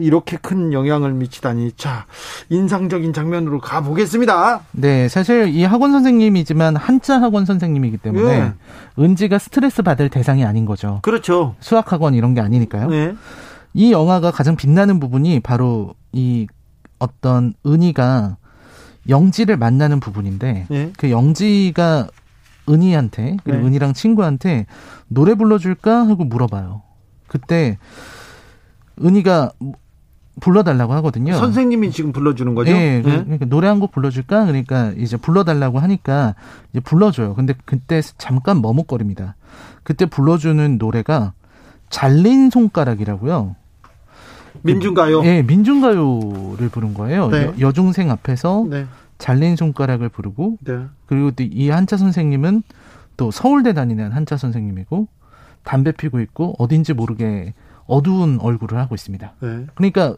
이렇게 큰 영향을 미치다니. 자, 인상적인 장면으로 가 보겠습니다. 네, 사실 이 학원 선생님이지만 한자 학원 선생님이기 때문에 예. 은지가 스트레스 받을 대상이 아닌 거죠. 그렇죠. 수학 학원 이런 게 아니니까요. 네. 이 영화가 가장 빛나는 부분이 바로 이 어떤 은희가 영지를 만나는 부분인데 네. 그 영지가 은희한테 그리고 네. 은희랑 친구한테 노래 불러줄까 하고 물어봐요. 그때 은희가 불러달라고 하거든요. 선생님이 지금 불러주는 거죠? 예, 그- 네. 그러니까 노래 한 곡 불러줄까? 그러니까 이제 불러달라고 하니까 이제 불러줘요. 근데 그때 잠깐 머뭇거립니다. 그때 불러주는 노래가 잘린 손가락이라고요. 민중가요? 예, 민중가요를 부른 거예요. 네. 여, 중생 앞에서 네. 잘린 손가락을 부르고 네. 그리고 또 이 한자 선생님은 또 서울대 다니는 한자 선생님이고 담배 피고 있고 어딘지 모르게 어두운 얼굴을 하고 있습니다. 네. 그러니까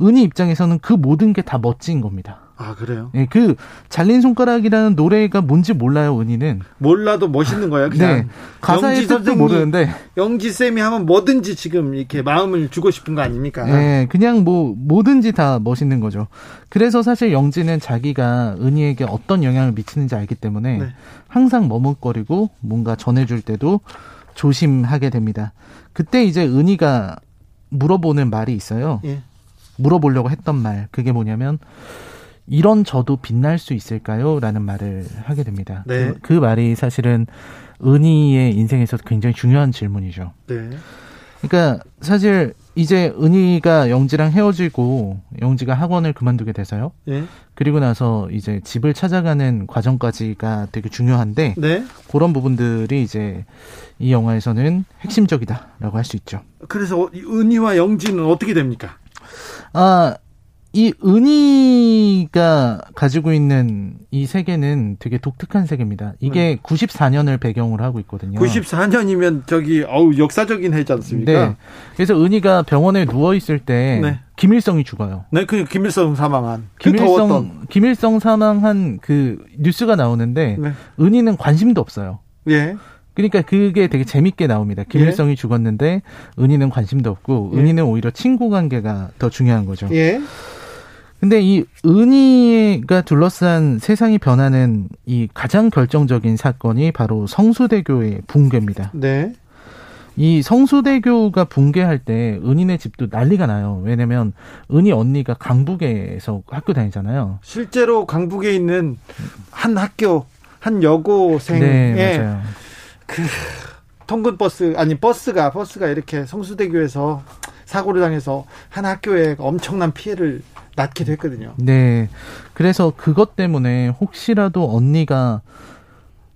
은희 입장에서는 그 모든 게 다 멋진 겁니다. 아, 그래요? 예, 그 잘린 손가락이라는 노래가 뭔지 몰라요, 은희는. 몰라도 멋있는 거야, 그냥. 네. 가사의 뜻도 모르는데 영지 쌤이 하면 뭐든지 지금 이렇게 마음을 주고 싶은 거 아닙니까? 예, 그냥 뭐 뭐든지 다 멋있는 거죠. 그래서 사실 영지는 자기가 은희에게 어떤 영향을 미치는지 알기 때문에 네. 항상 머뭇거리고 뭔가 전해줄 때도 조심하게 됩니다. 그때 이제 은희가 물어보는 말이 있어요. 예. 물어보려고 했던 말 그게 뭐냐면 이런 저도 빛날 수 있을까요? 라는 말을 하게 됩니다. 네. 그, 그 말이 사실은 은희의 인생에서 굉장히 중요한 질문이죠. 네. 그러니까 사실 이제 은희가 영지랑 헤어지고 영지가 학원을 그만두게 돼서요. 예. 그리고 나서 이제 집을 찾아가는 과정까지가 되게 중요한데 네. 그런 부분들이 이제 이 영화에서는 핵심적이다라고 할 수 있죠. 그래서 은희와 영지는 어떻게 됩니까? 아, 이 은희가 가지고 있는 이 세계는 되게 독특한 세계입니다. 이게 94년을 배경으로 하고 있거든요. 94년이면 저기 어우 역사적인 해지 않습니까? 네. 그래서 은희가 병원에 누워 있을 때 네. 김일성이 죽어요. 네, 그 김일성 사망한 그 김일성 김일성 사망한 그 뉴스가 나오는데 네. 은희는 관심도 없어요. 예. 그러니까 그게 되게 재밌게 나옵니다. 김일성이 죽었는데 은희는 관심도 없고 예. 은희는 오히려 친구 관계가 더 중요한 거죠. 예. 근데 이 은희가 둘러싼 세상이 변하는 이 가장 결정적인 사건이 바로 성수대교의 붕괴입니다. 네. 이 성수대교가 붕괴할 때 은희네 집도 난리가 나요. 왜냐면 은희 언니가 강북에서 학교 다니잖아요. 실제로 강북에 있는 한 학교 한 여고생의 네, 맞아요. 통근 버스 아니 버스가 버스가 이렇게 성수대교에서 사고를 당해서 한 학교에 엄청난 피해를 낳기도 했거든요. 네. 그래서 그것 때문에 혹시라도 언니가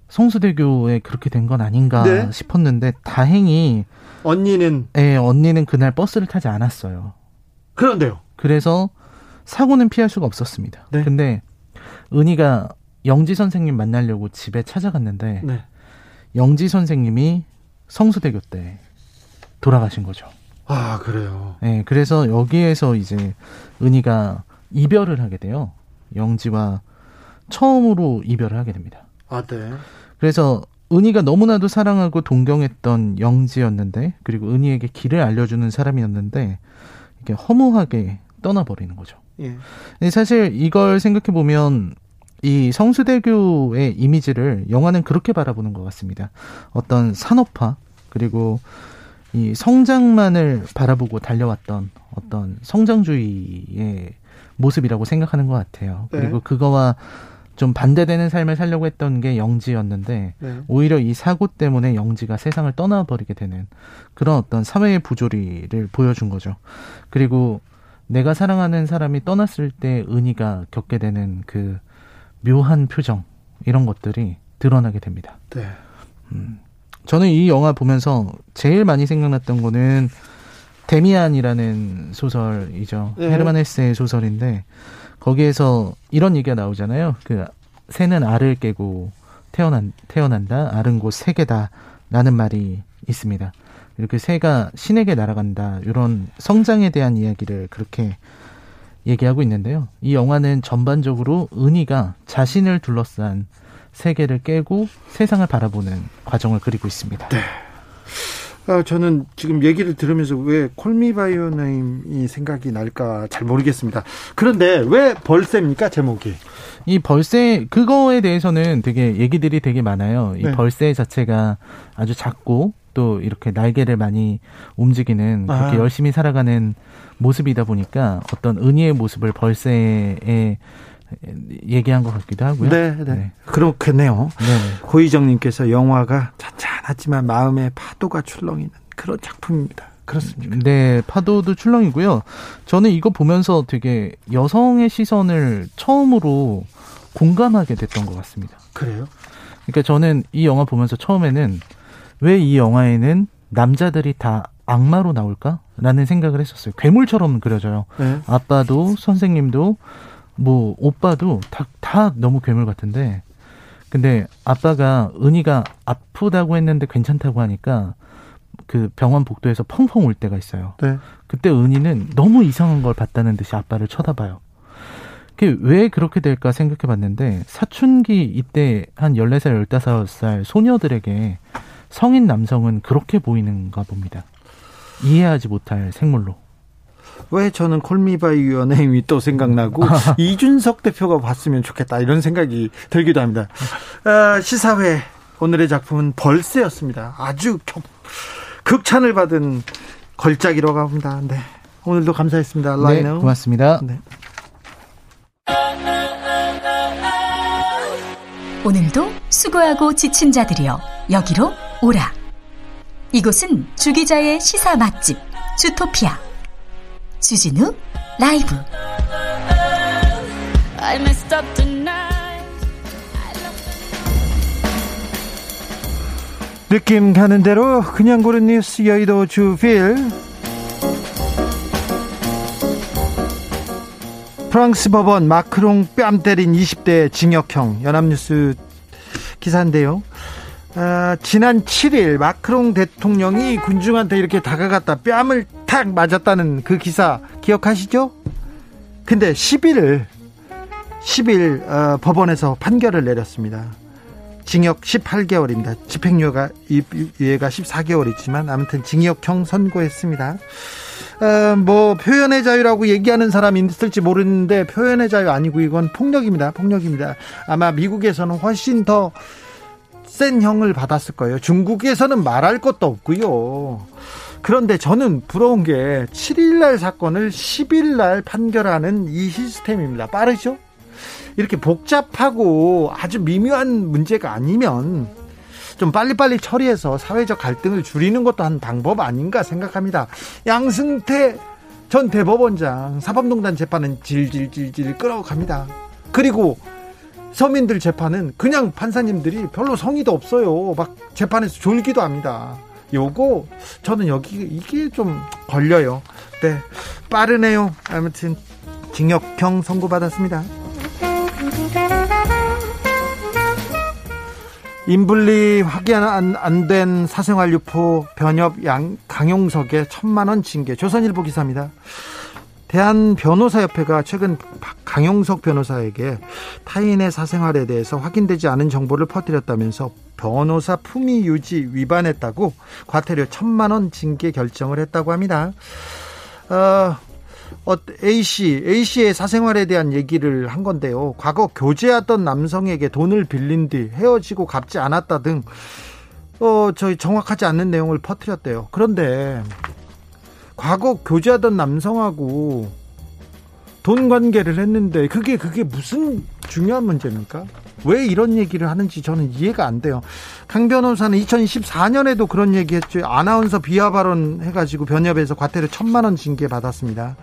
성수대교에 그렇게 된 건 아닌가 네. 싶었는데 다행히 언니는 예, 언니는 그날 버스를 타지 않았어요. 그런데요. 그래서 사고는 피할 수가 없었습니다. 네. 근데 은희가 영지 선생님 만나려고 집에 찾아갔는데 네. 영지 선생님이 성수대교 때 돌아가신 거죠. 아 그래요. 네, 그래서 여기에서 이제 은희가 이별을 하게 돼요. 영지와 처음으로 이별을 하게 됩니다. 아 네. 그래서 은희가 너무나도 사랑하고 동경했던 영지였는데 그리고 은희에게 길을 알려주는 사람이었는데 이게 허무하게 떠나버리는 거죠. 예. 사실 이걸 생각해 보면 이 성수대교의 이미지를 영화는 그렇게 바라보는 것 같습니다. 어떤 산업화 그리고 이 성장만을 바라보고 달려왔던 어떤 성장주의의 모습이라고 생각하는 것 같아요. 네. 그리고 그거와 좀 반대되는 삶을 살려고 했던 게 영지였는데 네. 오히려 이 사고 때문에 영지가 세상을 떠나버리게 되는 그런 어떤 사회의 부조리를 보여준 거죠. 그리고 내가 사랑하는 사람이 떠났을 때 은희가 겪게 되는 그 묘한 표정 이런 것들이 드러나게 됩니다. 네. 저는 이 영화 보면서 제일 많이 생각났던 거는 데미안이라는 소설이죠. 네. 헤르만 헤세의 소설인데 거기에서 이런 얘기가 나오잖아요. 그 새는 알을 깨고 태어난 태어난다. 알은 곧 새계다라는 말이 있습니다. 이렇게 새가 신에게 날아간다. 이런 성장에 대한 이야기를 그렇게 얘기하고 있는데요. 이 영화는 전반적으로 은희가 자신을 둘러싼 세계를 깨고 세상을 바라보는 과정을 그리고 있습니다. 아, 저는 지금 얘기를 들으면서 왜 콜미바이오네임이 생각이 날까 잘 모르겠습니다. 그런데 왜 벌새입니까 제목이? 이 벌새 그거에 대해서는 되게 얘기들이 되게 많아요. 이 네. 벌새 자체가 아주 작고 또 이렇게 날개를 많이 움직이는 그렇게 아. 열심히 살아가는 모습이다 보니까 어떤 은희의 모습을 벌새에 얘기한 것 같기도 하고요. 네, 네. 네. 그렇겠네요. 네. 고희정님께서 영화가 잔잔하지만 마음에 파도가 출렁이는 그런 작품입니다. 그렇습니까? 네, 파도도 출렁이고요. 저는 이거 보면서 되게 여성의 시선을 처음으로 공감하게 됐던 것 같습니다. 그래요? 그러니까 저는 이 영화 보면서 처음에는 왜 이 영화에는 남자들이 다 악마로 나올까라는 생각을 했었어요. 괴물처럼 그려져요. 네. 아빠도 선생님도 뭐 오빠도 다, 다 너무 괴물 같은데 근데 아빠가 은희가 아프다고 했는데 괜찮다고 하니까 그 병원 복도에서 펑펑 울 때가 있어요. 네. 그때 은희는 너무 이상한 걸 봤다는 듯이 아빠를 쳐다봐요. 그게 왜 그렇게 될까 생각해 봤는데 사춘기 이때 한 14살, 15살 소녀들에게 성인 남성은 그렇게 보이는가 봅니다. 이해하지 못할 생물로. 왜 저는 콜미바이 연예인이 또 생각나고 이준석 대표가 봤으면 좋겠다 이런 생각이 들기도 합니다. 아, 시사회 오늘의 작품은 벌새였습니다. 아주 격, 극찬을 받은 걸작이라고 합니다. 네. 오늘도 감사했습니다. 라이너. 네, 고맙습니다. 네. 오늘도 수고하고 지친 자들이여 여기로 오라. 이곳은 주기자의 시사 맛집 주토피아. 주진우 라이브. 느낌 가는 대로 그냥 고른 뉴스 여의도 주필. 프랑스 법원 마크롱 뺨 때린 20대 징역형 연합뉴스 기사인데요. 아, 지난 7일 마크롱 대통령이 군중한테 이렇게 다가갔다 뺨을 탁 맞았다는 그 기사 기억하시죠? 근데 10일 10일 어, 법원에서 판결을 내렸습니다. 징역 18개월입니다. 집행유예가 유예가 14개월이지만 아무튼 징역형 선고했습니다. 어, 뭐 표현의 자유라고 얘기하는 사람이 있을지 모르는데 표현의 자유 아니고 이건 폭력입니다. 폭력입니다. 아마 미국에서는 훨씬 더 센 형을 받았을 거예요. 중국에서는 말할 것도 없고요. 그런데 저는 부러운 게 7일날 사건을 10일날 판결하는 이 시스템입니다. 빠르죠? 이렇게 복잡하고 아주 미묘한 문제가 아니면 좀 빨리빨리 처리해서 사회적 갈등을 줄이는 것도 한 방법 아닌가 생각합니다. 양승태 전 대법원장 사법농단 재판은 질질질질 끌어갑니다. 그리고 서민들 재판은 그냥 판사님들이 별로 성의도 없어요. 막 재판에서 졸기도 합니다. 요거 저는 여기 이게 좀 걸려요. 네. 빠르네요. 아무튼 징역형 선고받았습니다. 인분리 확인 안된 사생활 유포 변협 양 강용석의 천만 원 징계 조선일보 기사입니다. 대한 변호사협회가 최근 강용석 변호사에게 타인의 사생활에 대해서 확인되지 않은 정보를 퍼뜨렸다면서 변호사 품위 유지 위반했다고 과태료 천만 원 징계 결정을 했다고 합니다. 어, 어, A씨, A씨의 사생활에 대한 얘기를 한 건데요. 과거 교제하던 남성에게 돈을 빌린 뒤 헤어지고 갚지 않았다 등, 어, 저희 정확하지 않는 내용을 퍼뜨렸대요. 그런데 과거 교제하던 남성하고 돈 관계를 했는데 그게 그게 무슨 중요한 문제입니까? 왜 이런 얘기를 하는지 저는 이해가 안 돼요. 강 변호사는 2014년에도 그런 얘기 했죠. 아나운서 비하 발언 해가지고 변협에서 과태료 천만 원 징계 받았습니다.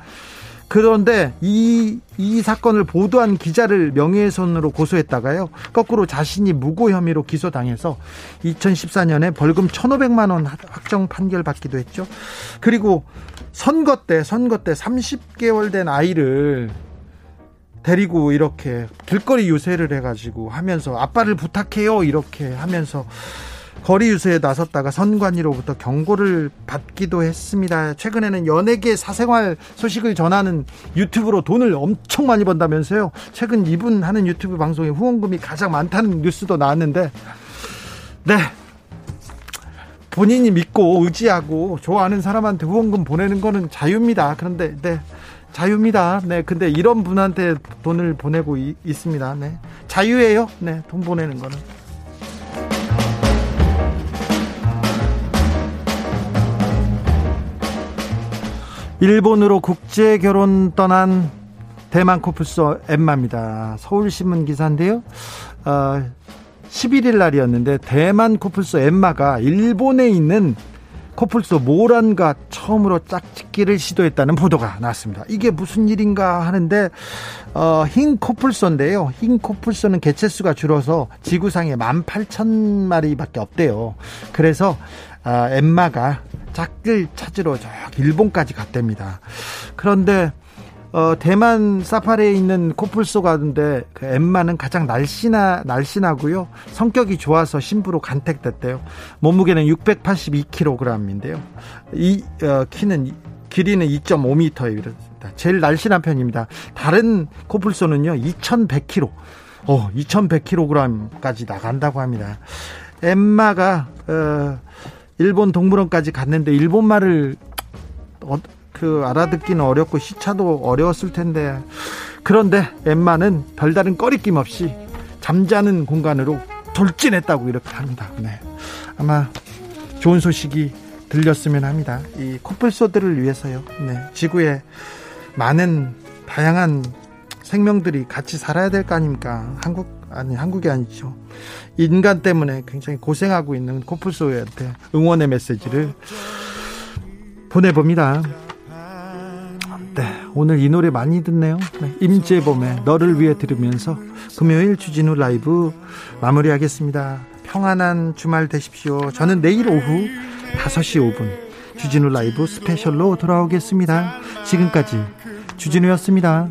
그런데 이, 이 사건을 보도한 기자를 명예훼손으로 고소했다가요. 거꾸로 자신이 무고 혐의로 기소당해서 2014년에 벌금 1,500만 원 확정 판결 받기도 했죠. 그리고 선거 때, 선거 때 30개월 된 아이를 데리고 이렇게 길거리 유세를 해가지고 하면서 아빠를 부탁해요 이렇게 하면서 거리 유세에 나섰다가 선관위로부터 경고를 받기도 했습니다. 최근에는 연예계 사생활 소식을 전하는 유튜브로 돈을 엄청 많이 번다면서요. 최근 이분 하는 유튜브 방송에 후원금이 가장 많다는 뉴스도 나왔는데, 네. 본인이 믿고 의지하고 좋아하는 사람한테 후원금 보내는 거는 자유입니다. 그런데, 네. 자유입니다. 네. 근데 이런 분한테 돈을 보내고 이, 있습니다. 네. 자유예요. 네. 돈 보내는 거는. 일본으로 국제 결혼 떠난 대만 코뿔소 엠마입니다. 서울신문 기사인데요. 어, 11일 날이었는데 대만 코뿔소 엠마가 일본에 있는 코뿔소 모란과 처음으로 짝짓기를 시도했다는 보도가 나왔습니다. 이게 무슨 일인가 하는데 어, 흰 코뿔소인데요. 흰 코뿔소는 개체수가 줄어서 지구상에 18,000마리밖에 없대요. 그래서 아, 엠마가 짝을 찾으러 저 일본까지 갔답니다. 그런데 어, 대만 사파리에 있는 코뿔소 가운데 그 엠마는 가장 날씬하, 날씬하고요. 성격이 좋아서 신부로 간택됐대요. 몸무게는 682kg인데요. 이 어, 키는 길이는 2.5m에 이릅니다. 제일 날씬한 편입니다. 다른 코뿔소는요 2,100kg, 어 2,100kg까지 나간다고 합니다. 엠마가 어, 일본 동물원까지 갔는데 일본 말을 어, 그 알아듣기는 어렵고 시차도 어려웠을 텐데 그런데 엠마는 별다른 꺼리낌 없이 잠자는 공간으로 돌진했다고 이렇게 합니다. 네. 아마 좋은 소식이 들렸으면 합니다. 이 코뿔소들을 위해서요. 네. 지구에 많은 다양한 생명들이 같이 살아야 될 거 아닙니까? 한국 아니 한국이 아니죠. 인간 때문에 굉장히 고생하고 있는 코뿔소한테 응원의 메시지를 보내봅니다. 네, 오늘 이 노래 많이 듣네요. 네, 임재범의 너를 위해 들으면서 금요일 주진우 라이브 마무리하겠습니다. 평안한 주말 되십시오. 저는 내일 오후 5시 5분 주진우 라이브 스페셜로 돌아오겠습니다. 지금까지 주진우였습니다.